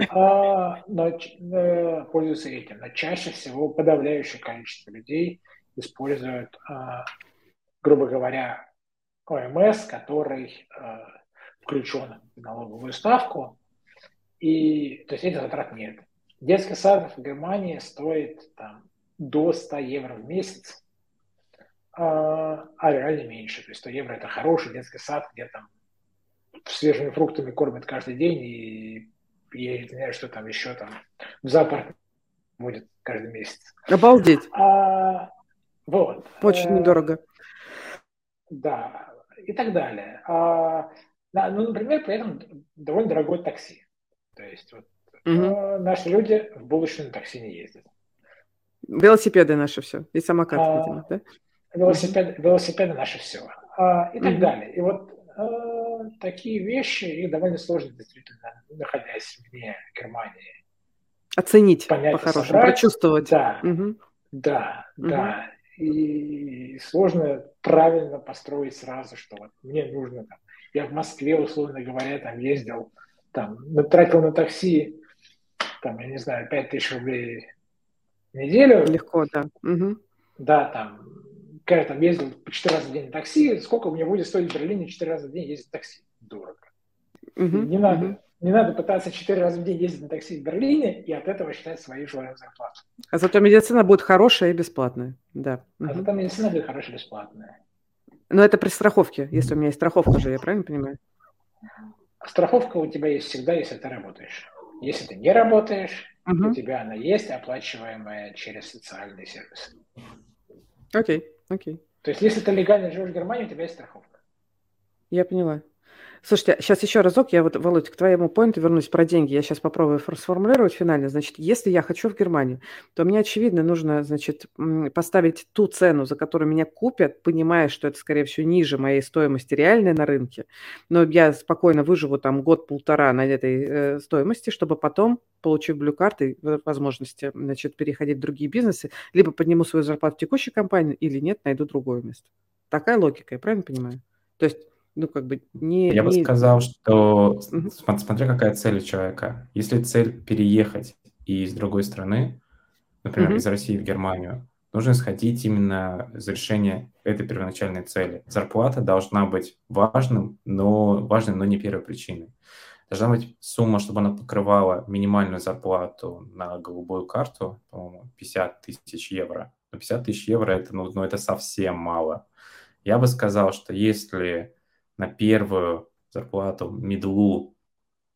а, но э, пользуются этим. Но чаще всего подавляющее количество людей используют а, грубо говоря, ОМС, который э, включен в налоговую ставку, и то есть этих затрат нет. Детский сад в Германии стоит там, до 100 евро в месяц, а, а реально меньше. То есть 100 евро – это хороший детский сад, где там свежими фруктами кормят каждый день, и я не знаю, что там еще там в зоопарке будет каждый месяц. Обалдеть. А, вот. Очень э, недорого. Да, и так далее. А, да, ну, например, при этом довольно дорогое такси. То есть вот, угу. наши люди в будущем на такси не ездят. Велосипеды наши все. И самокаты, а, видимо, да? Велосипед, велосипеды наши все. А, и так угу. далее. И вот а, такие вещи, их довольно сложно действительно, находясь вне Германии. Оценить по-хорошему, прочувствовать. Да, угу. Да, угу. да. И сложно правильно построить сразу, что вот мне нужно там. Я в Москве, условно говоря, там ездил, там, тратил на такси, там, я не знаю, 5 тысяч рублей в неделю. Легко, да. Угу. Да, там, когда там ездил по 4 раза в день на такси, сколько меня будет стоить в Берлине 4 раза в день ездить в такси? Дорого. Угу. Не надо. Угу. Не надо пытаться четыре раза в день ездить на такси в Берлине и от этого считать свою желаемую зарплату. А зато медицина будет хорошая и бесплатная. Да. А зато медицина будет хорошая и бесплатная. Но это при страховке, если у меня есть страховка же, я правильно понимаю? Страховка у тебя есть всегда, если ты работаешь. Если ты не работаешь, угу. у тебя она есть, оплачиваемая через социальные сервисы. Окей, окей. То есть, если ты легально живешь в Германии, у тебя есть страховка. Я поняла. Слушайте, сейчас еще разок, я вот, Володь, к твоему поинту вернусь про деньги. Я сейчас попробую сформулировать финально. Значит, если я хочу в Германию, то мне, очевидно, нужно, значит, поставить ту цену, за которую меня купят, понимая, что это, скорее всего, ниже моей стоимости реальной на рынке. Но я спокойно выживу там год-полтора на этой э, стоимости, чтобы потом, получив блю-карты, возможности, значит, переходить в другие бизнесы, либо подниму свою зарплату в текущей компании, или нет, найду другое место. Такая логика, я правильно понимаю? То есть ну, как бы не... Я бы сказал, что угу. смотря какая цель у человека. Если цель переехать и из другой страны, например, угу. из России в Германию, нужно сходить именно за решение этой первоначальной цели. Зарплата должна быть важным, но важной, но не первой причиной. Должна быть сумма, чтобы она покрывала минимальную зарплату на голубую карту, по-моему, 50 тысяч евро. Но 50 тысяч евро это, ну, ну, это совсем мало. Я бы сказал, что если на первую зарплату медлу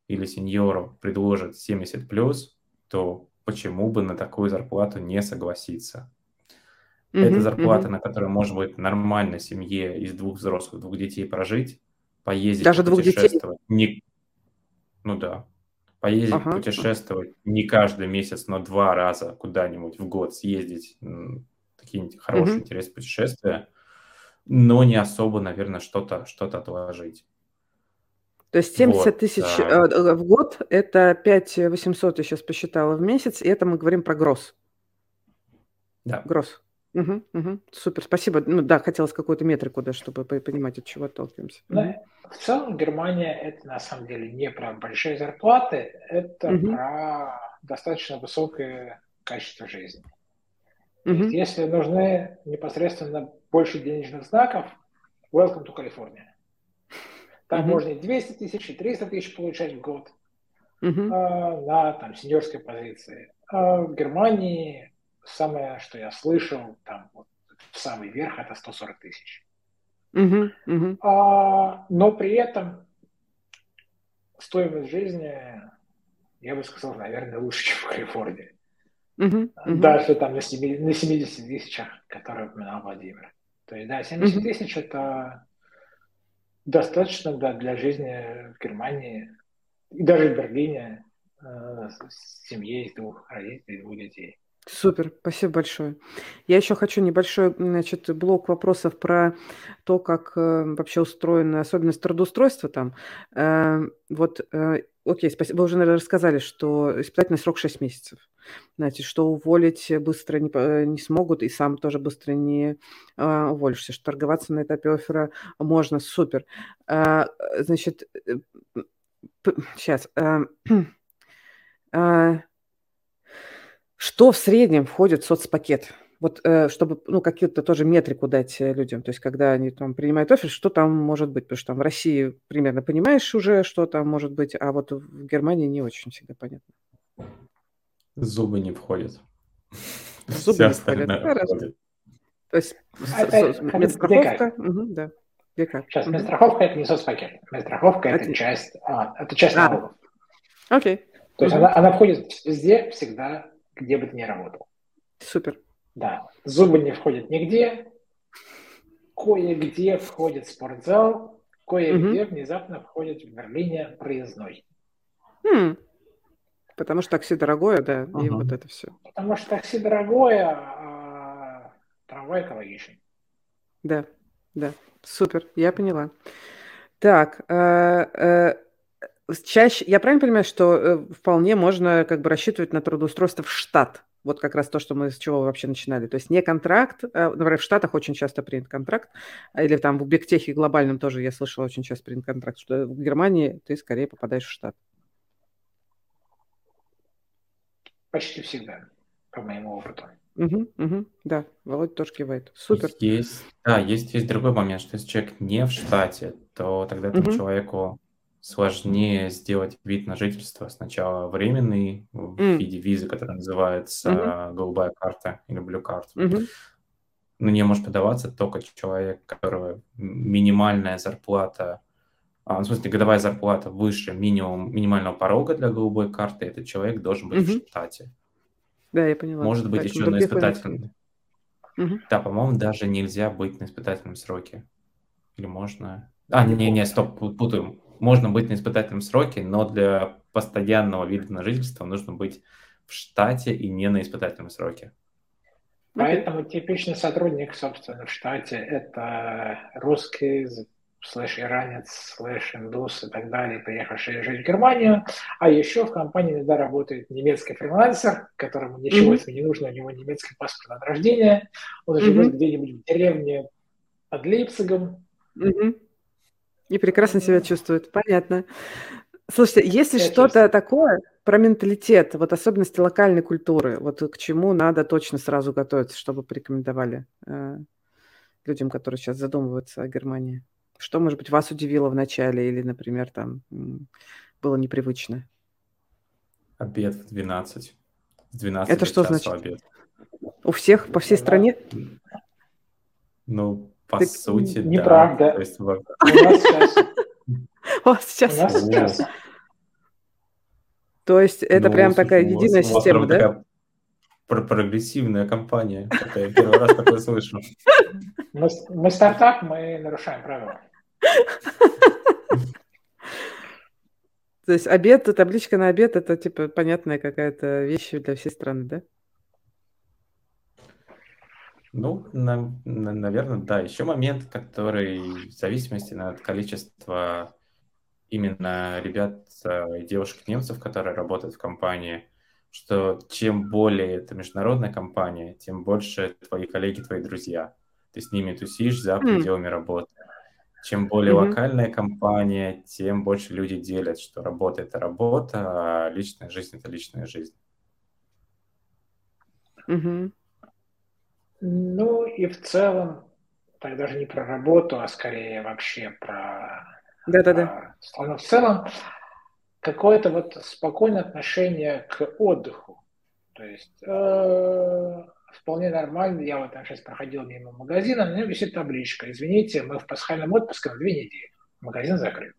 или сеньору предложат 70 плюс, то почему бы на такую зарплату не согласиться? Mm-hmm, Это зарплата, mm-hmm. на которую может быть нормальной семье из двух взрослых, двух детей прожить, поездить, Даже двух детей? Не... Ну да. Поездить, ага. путешествовать не каждый месяц, но два раза куда-нибудь в год съездить. Такие хорошие, mm-hmm. интересные путешествия – но не особо, наверное, что-то что отложить. То есть 70 вот, тысяч да. Э, в год – это 5 800, я сейчас посчитала, в месяц, и это мы говорим про гроз. Да. Гроз. Угу, угу. Супер, спасибо. Ну да, хотелось какую-то метрику, да, чтобы понимать, от чего отталкиваемся. Да, угу. В целом Германия – это на самом деле не про большие зарплаты, это угу. про достаточно высокое качество жизни. Угу. Если нужны непосредственно больше денежных знаков, welcome to California. Там угу. можно и 200 тысяч, и 300 тысяч получать в год угу. а, на там, сеньорской позиции. А в Германии самое, что я слышал, там вот, самый верх это 140 тысяч. Угу, угу. А, но при этом стоимость жизни, я бы сказал, наверное, лучше, чем в Калифорнии. Угу, Даже там на 70, на 70 тысячах, которые упоминал Владимир. То есть, да, 70 угу. тысяч это достаточно да, для жизни в Германии и даже в Берлине э, с семьей из двух родителей, двух детей. Супер, спасибо большое. Я еще хочу небольшой, значит, блок вопросов про то, как э, вообще устроена особенность трудоустройства там. Э, вот, э, окей, спасибо. Вы уже, наверное, рассказали, что испытательный срок 6 месяцев. Значит, что уволить быстро не, не смогут, и сам тоже быстро не э, уволишься, что торговаться на этапе оффера можно. Супер. Э, значит, э, сейчас. Э, э, что в среднем входит в соцпакет? Вот э, чтобы, ну, какие-то тоже метрику дать э, людям. То есть, когда они там принимают офер, что там может быть? Потому что там в России примерно понимаешь уже, что там может быть, а вот в Германии не очень всегда понятно. Зубы не входят. Зубы не входят. Хорошо. То есть а, медстраховка, да. Сейчас, медстраховка – это не соцпакет. Медстраховка – это часть, а, это часть а. налогов. Окей. То есть она, она входит везде, всегда, где бы ты ни работал. Супер. Да. Зубы не входят нигде. Кое-где входит спортзал. Кое-где угу. внезапно входит в Берлине проездной. Хм. Потому что такси дорогое, да, угу. и вот это все. Потому что такси дорогое, а трамвай экологичный. Да, да. Супер, я поняла. Так, э, э, чаще, я правильно понимаю, что э, вполне можно как бы рассчитывать на трудоустройство в штат? Вот как раз то, что мы с чего вообще начинали. То есть не контракт, а, например, в Штатах очень часто принят контракт, а, или там в Бигтехе глобальном тоже я слышала очень часто принят контракт, что в Германии ты скорее попадаешь в штат. Почти всегда, по моему опыту. Угу, угу, да, Володя тоже кивает. Супер. Есть, да, есть, есть другой момент, что если человек не в штате, то тогда этому Угу, человеку сложнее сделать вид на жительство. Сначала временный в м, виде визы, которая называется голубая карта или blue card. мгм, На нее может подаваться только человек, которого минимальная зарплата, а, в смысле годовая зарплата выше минимум, минимального порога для голубой карты, этот человек должен быть в мгм. штате. Да, я поняла. Может быть Поэтому еще на испытательном. Мгм. Да, по-моему, даже нельзя быть на испытательном сроке. Или можно? А, Не не, не, стоп, пу- путаю. Можно быть на испытательном сроке, но для постоянного вида на жительство нужно быть в штате и не на испытательном сроке. Поэтому типичный сотрудник, собственно, в штате – это русский, слэш иранец, слэш индус и так далее, приехавший жить в Германию. А еще в компании иногда работает немецкий фрилансер, которому ничего этого не нужно, у него немецкий паспорт от рождения. Он живет мгм, где-нибудь в деревне под Лейпцигом. мгм. И прекрасно себя чувствует. Понятно. Слушайте, есть ли Я что-то такое про менталитет, вот особенности локальной культуры, вот к чему надо точно сразу готовиться, чтобы порекомендовали э, людям, которые сейчас задумываются о Германии? Что, может быть, вас удивило в начале или, например, там было непривычно? Обед в 12. С 12 Это что значит? обед. У всех, по всей стране? Ну, по Так, сути, да. неправда. То есть, У нас сейчас, у вас сейчас... нас О, сейчас То есть это ну, прям такая единая система, да? прогрессивная компания. Это я первый раз такое слышу. мы стартап, мы нарушаем правила. То есть обед, табличка на обед, это типа понятная какая-то вещь для всей страны, да? Ну, наверное, да. Еще момент, который в зависимости от количества именно ребят э, и девушек-немцев, которые работают в компании, что чем более это международная компания, тем больше твои коллеги, твои друзья. Ты с ними тусишь за М, пределами работы. Чем более мгм, локальная компания, тем больше люди делят, что работа– это работа, а личная жизнь– это личная жизнь. мгм. Ну и в целом, так даже не про работу, а скорее вообще про, Да-да-да. про страну в целом, какое-то вот спокойное отношение к отдыху. То есть э, вполне нормально. Я вот там сейчас проходил мимо магазина, на нем висит табличка. Извините, мы в пасхальном отпуске на две недели. Магазин закрыт.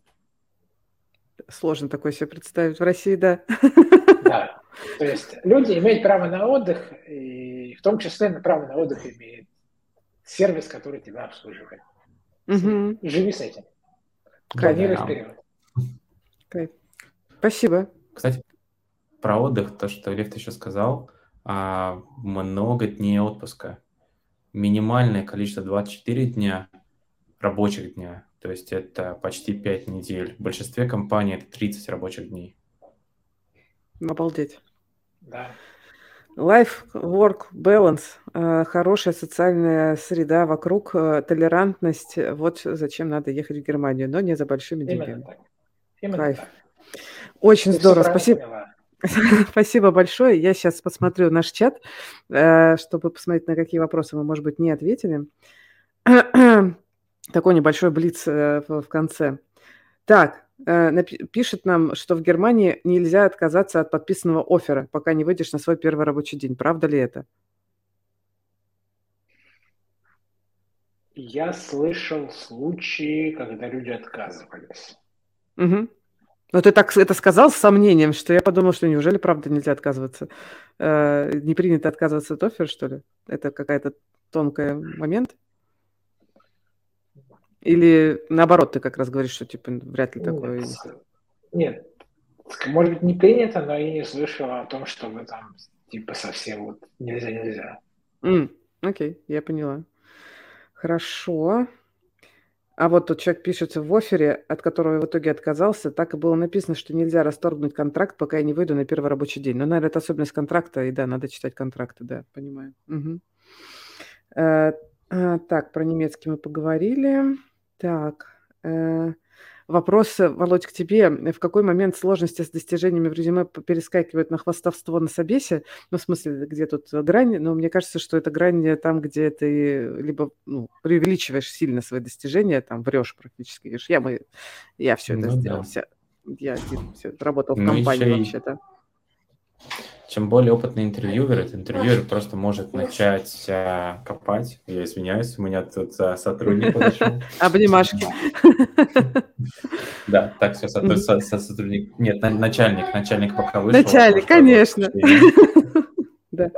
Сложно такое себе представить в России, да. Да. То есть люди имеют право на отдых, и в том числе на право на отдых имеет сервис, который тебя обслуживает. Мгм. Живи с этим. Планируй Да. вперед. Кайф. Спасибо. Кстати, про отдых, то, что Лев еще сказал, а, много дней отпуска. Минимальное количество 24 дня рабочих дня. То есть это почти 5 недель. В большинстве компаний это 30 рабочих дней. Обалдеть. Да. Life-work balance, э, хорошая социальная среда вокруг, э, толерантность. Вот зачем надо ехать в Германию, но не за большими Именно деньгами. так. Именно Кайф. так. Очень Ты здорово. Спасибо. Спасибо большое. Я сейчас посмотрю наш чат, э, чтобы посмотреть, на какие вопросы мы, может быть, не ответили. Такой небольшой блиц в конце. Так, пишет нам, что в Германии нельзя отказаться от подписанного оффера, пока не выйдешь на свой первый рабочий день. Правда ли это? Я слышал случаи, когда люди отказывались. Мгм. Но ты так это сказал с сомнением, что я подумал, что неужели правда нельзя отказываться? Э, Не принято отказываться от оффера, что ли? Это какая-то тонкий момент? Или наоборот, ты как раз говоришь, что типа вряд ли такое Нет, есть? нет, может быть, не принято, но я не слышал о том, чтобы там типа совсем вот нельзя-нельзя. Окей, я поняла. Хорошо. А вот тут человек пишется в офере, от которого в итоге отказался. Так и было написано, что нельзя расторгнуть контракт, пока я не выйду на первый рабочий день. Но, наверное, это особенность контракта, и да, надо читать контракты, да, понимаю. Угу. Э, э, так, про немецкий мы поговорили. Так, э, Вопрос, э, Володь, к тебе. В какой момент сложности с достижениями в резюме перескакивают на хвастовство на собесе? Ну, в смысле, где тут грань? Но мне кажется, что это грань там, где ты либо ну, преувеличиваешь сильно свои достижения, там врешь практически. Говоришь, я, мы, я все это ну, сделал. Да. Вся, я все, работал в ну, компании вообще-то чем более опытный интервьюер, этот интервьюер просто может начать а, копать. Я извиняюсь, у меня тут а, сотрудник подошел. Обнимашки. Да, так все, сотрудник. Нет, начальник, начальник пока вышел. Начальник, конечно. Да.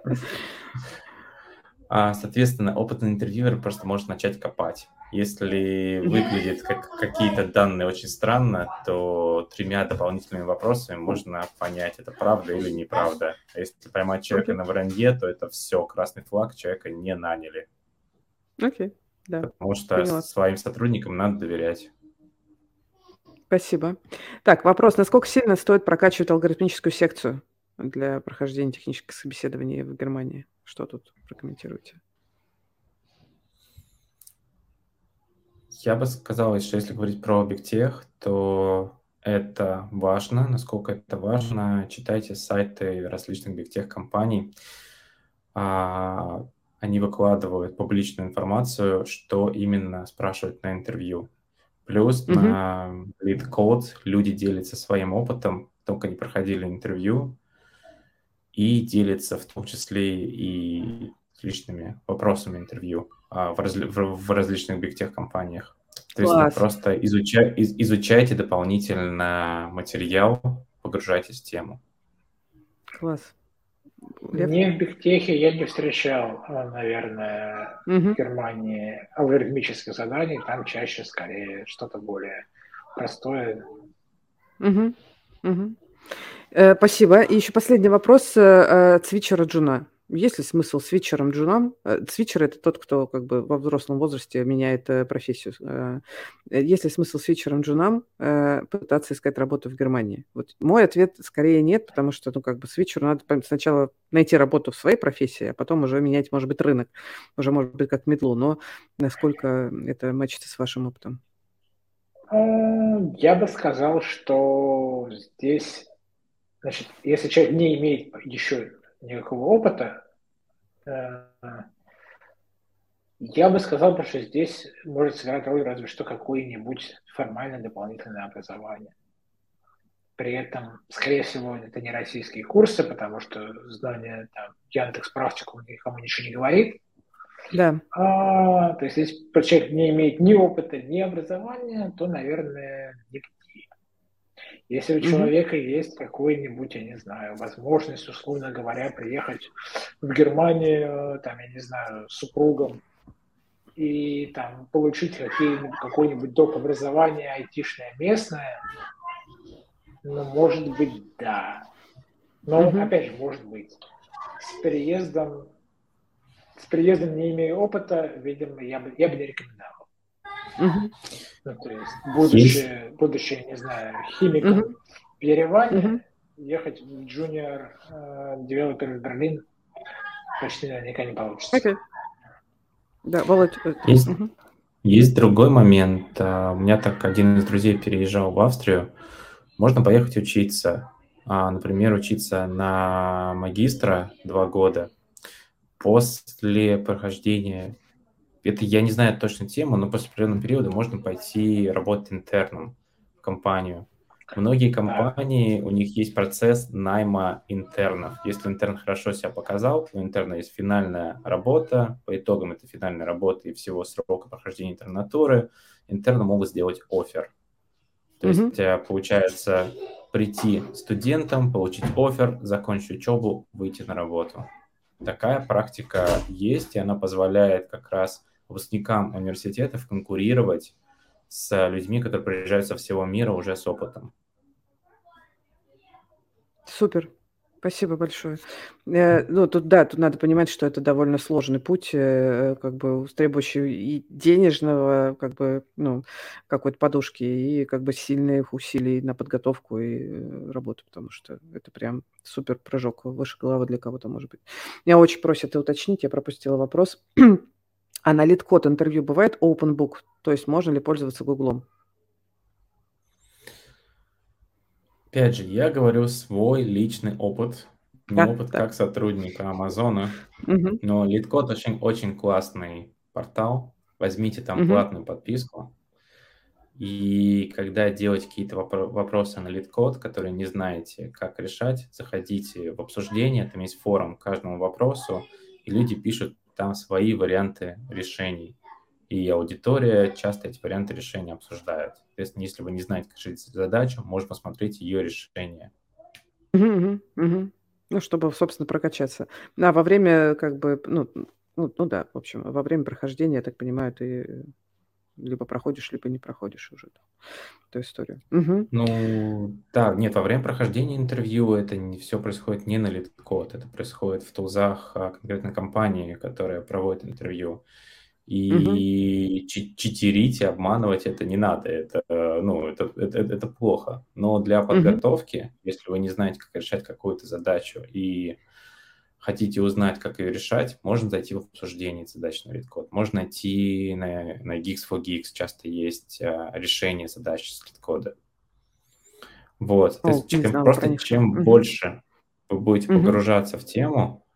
А, соответственно, опытный интервьюер просто может начать копать. Если выглядит как какие-то данные очень странно, то тремя дополнительными вопросами можно понять, это правда или неправда. А если поймать человека okay. на вранье, то это все, красный флаг, человека не наняли. Окей, okay. да. Потому что Поняла. своим сотрудникам надо доверять. Спасибо. Так, вопрос. Насколько сильно стоит прокачивать алгоритмическую секцию для прохождения технических собеседований в Германии? Что тут прокомментируете? Я бы сказал, что если говорить про объектех, то это важно. Насколько это важно, читайте сайты различных бигтех компаний. А, они выкладывают публичную информацию, что именно спрашивают на интервью. Плюс mm-hmm. на Lead Code люди делятся своим опытом, только они проходили интервью, и делится в том числе и личными вопросами интервью а, в, разли, в, в различных бигтех компаниях. То Класс. есть просто изуча, из, изучайте дополнительно материал, погружайтесь в тему. Класс. Не в бигтехе я не встречал, а, наверное, угу. в Германии алгоритмических заданий. Там чаще скорее что-то более простое. Угу. Угу. Э, спасибо. И еще последний вопрос э, от свитчера джуна. Есть ли смысл свитчерам джунам? Э, свитчер – это тот, кто как бы во взрослом возрасте меняет профессию. Есть ли смысл свитчерам джунам пытаться искать работу в Германии? Вот мой ответ скорее нет, потому что ну, как бы свитчеру надо сначала найти работу в своей профессии, а потом уже менять, может быть, рынок. Уже, может быть, как метлу. Но насколько это мачится с вашим опытом? Я бы сказал, что здесь Значит, если человек не имеет еще никакого опыта, э, я бы сказал, что здесь может сыграть роль разве что какое-нибудь формальное дополнительное образование. При этом, скорее всего, это не российские курсы, потому что знание там, Яндекс практику никому ничего не говорит. Да. А, то есть, если человек не имеет ни опыта, ни образования, то, наверное, если у человека mm-hmm. есть какой-нибудь, я не знаю, возможность, условно говоря, приехать в Германию, там, я не знаю, с супругом и там получить какое-нибудь доп. образование айтишное местное, ну, может быть, да. Но, mm-hmm. опять же, может быть, с переездом, с переездом не имея опыта, видимо, я бы, я бы не рекомендовал. Угу. Ну, то есть будущее, есть. будущее, не знаю, химиком угу. в Ереване, угу. ехать в junior э, developer в Берлин почти наверняка не получится. Okay. Да, Володь. Э, есть, угу. есть другой момент. А, у меня так один из друзей переезжал в Австрию. Можно поехать учиться. А, например, учиться на магистра два года. После прохождения это я не знаю точно тему, но после определенного периода можно пойти работать интерном в компанию. Многие компании, у них есть процесс найма интернов. Если интерн хорошо себя показал, у интерна есть финальная работа, по итогам этой финальной работы и всего срока прохождения интернатуры, интерны могут сделать офер. То mm-hmm. есть э, получается прийти студентам, получить офер, закончить учебу, выйти на работу. Такая практика есть, и она позволяет как раз выпускникам университетов конкурировать с людьми, которые приезжают со всего мира уже с опытом. Супер. Спасибо большое. Э, ну, тут, да, тут надо понимать, что это довольно сложный путь, э, как бы требующий и денежного, как бы, ну, какой-то подушки, и как бы сильных усилий на подготовку и э, работу, потому что это прям супер прыжок выше головы для кого-то, может быть. Меня очень просят уточнить, я пропустила вопрос. а на LeetCode интервью бывает open book, то есть можно ли пользоваться Гуглом? Опять же, я говорю свой личный опыт, не да, опыт да. как сотрудника Амазона, угу. но LeetCode очень, очень классный портал. Возьмите там угу. платную подписку. И когда делаете какие-то вопросы на LeadCode, которые не знаете, как решать, заходите в обсуждение, там есть форум к каждому вопросу, и люди пишут там свои варианты решений и аудитория часто эти варианты решения обсуждает. Соответственно, если вы не знаете, как решить задачу, можно посмотреть ее решение. Угу, угу. Ну, чтобы, собственно, прокачаться. А во время, как бы, ну, ну, ну да, в общем, во время прохождения, я так понимаю, ты либо проходишь, либо не проходишь уже эту историю. Угу. Ну, да, нет, во время прохождения интервью это не все происходит не на LeetCode, это происходит в тулзах а, конкретной компании, которая проводит интервью. И угу. читерить и обманывать это не надо. Это, ну, это, это, это плохо. Но для подготовки, угу. если вы не знаете, как решать какую-то задачу и хотите узнать, как ее решать, можно зайти в обсуждение задач на LeetCode. Можно найти на, на Geeks for Geeks, часто есть а, решение задач с LeetCode'а. Вот, то есть чем, знала, просто чем угу. больше вы будете угу. погружаться в тему,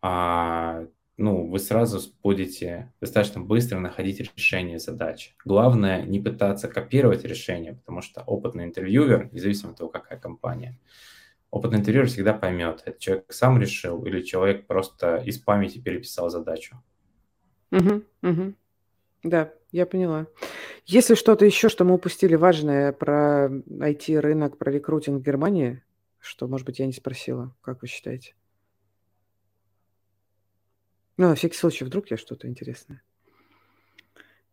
а, ну, вы сразу будете достаточно быстро находить решение задач. Главное не пытаться копировать решение, потому что опытный интервьюер, независимо от того, какая компания, опытный интервьюер всегда поймет, это человек сам решил или человек просто из памяти переписал задачу. Угу, угу. Да, я поняла. Если что-то еще, что мы упустили важное про IT-рынок, про рекрутинг в Германии, что, может быть, я не спросила, как вы считаете? Ну, на всякий случай, вдруг я что-то интересное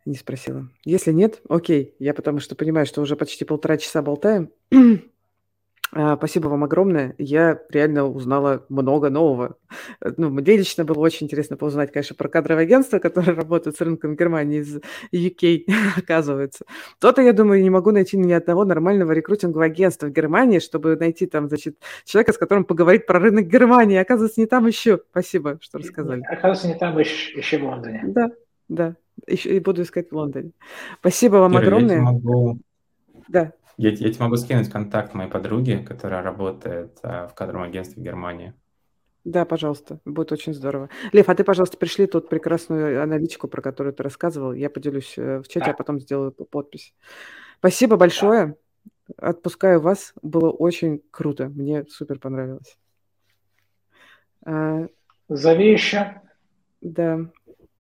не спросила. Если нет, окей. Я потому что понимаю, что уже почти полтора часа болтаем. А, спасибо вам огромное. Я реально узнала много нового. Ну, мне лично было очень интересно поузнать, конечно, про кадровое агентство, которое работает с рынком Германии из UK, оказывается. То-то, я думаю, не могу найти ни одного нормального рекрутингового агентства в Германии, чтобы найти там, значит, человека, с которым поговорить про рынок Германии. Оказывается, не там еще. Спасибо, что рассказали. Оказывается, не там, еще, еще в Лондоне. Да, да. Еще, и буду искать в Лондоне. Спасибо вам Кира, огромное. Я могу... Да. Я, я тебе могу скинуть контакт моей подруги, которая работает а, в кадровом агентстве в Германии. Да, пожалуйста, будет очень здорово. Лев, а ты, пожалуйста, пришли тут прекрасную аналитику, про которую ты рассказывал. Я поделюсь э, в чате, да. а потом сделаю подпись. Спасибо большое. Да. Отпускаю вас. Было очень круто. Мне супер понравилось. А, Зови еще. Да.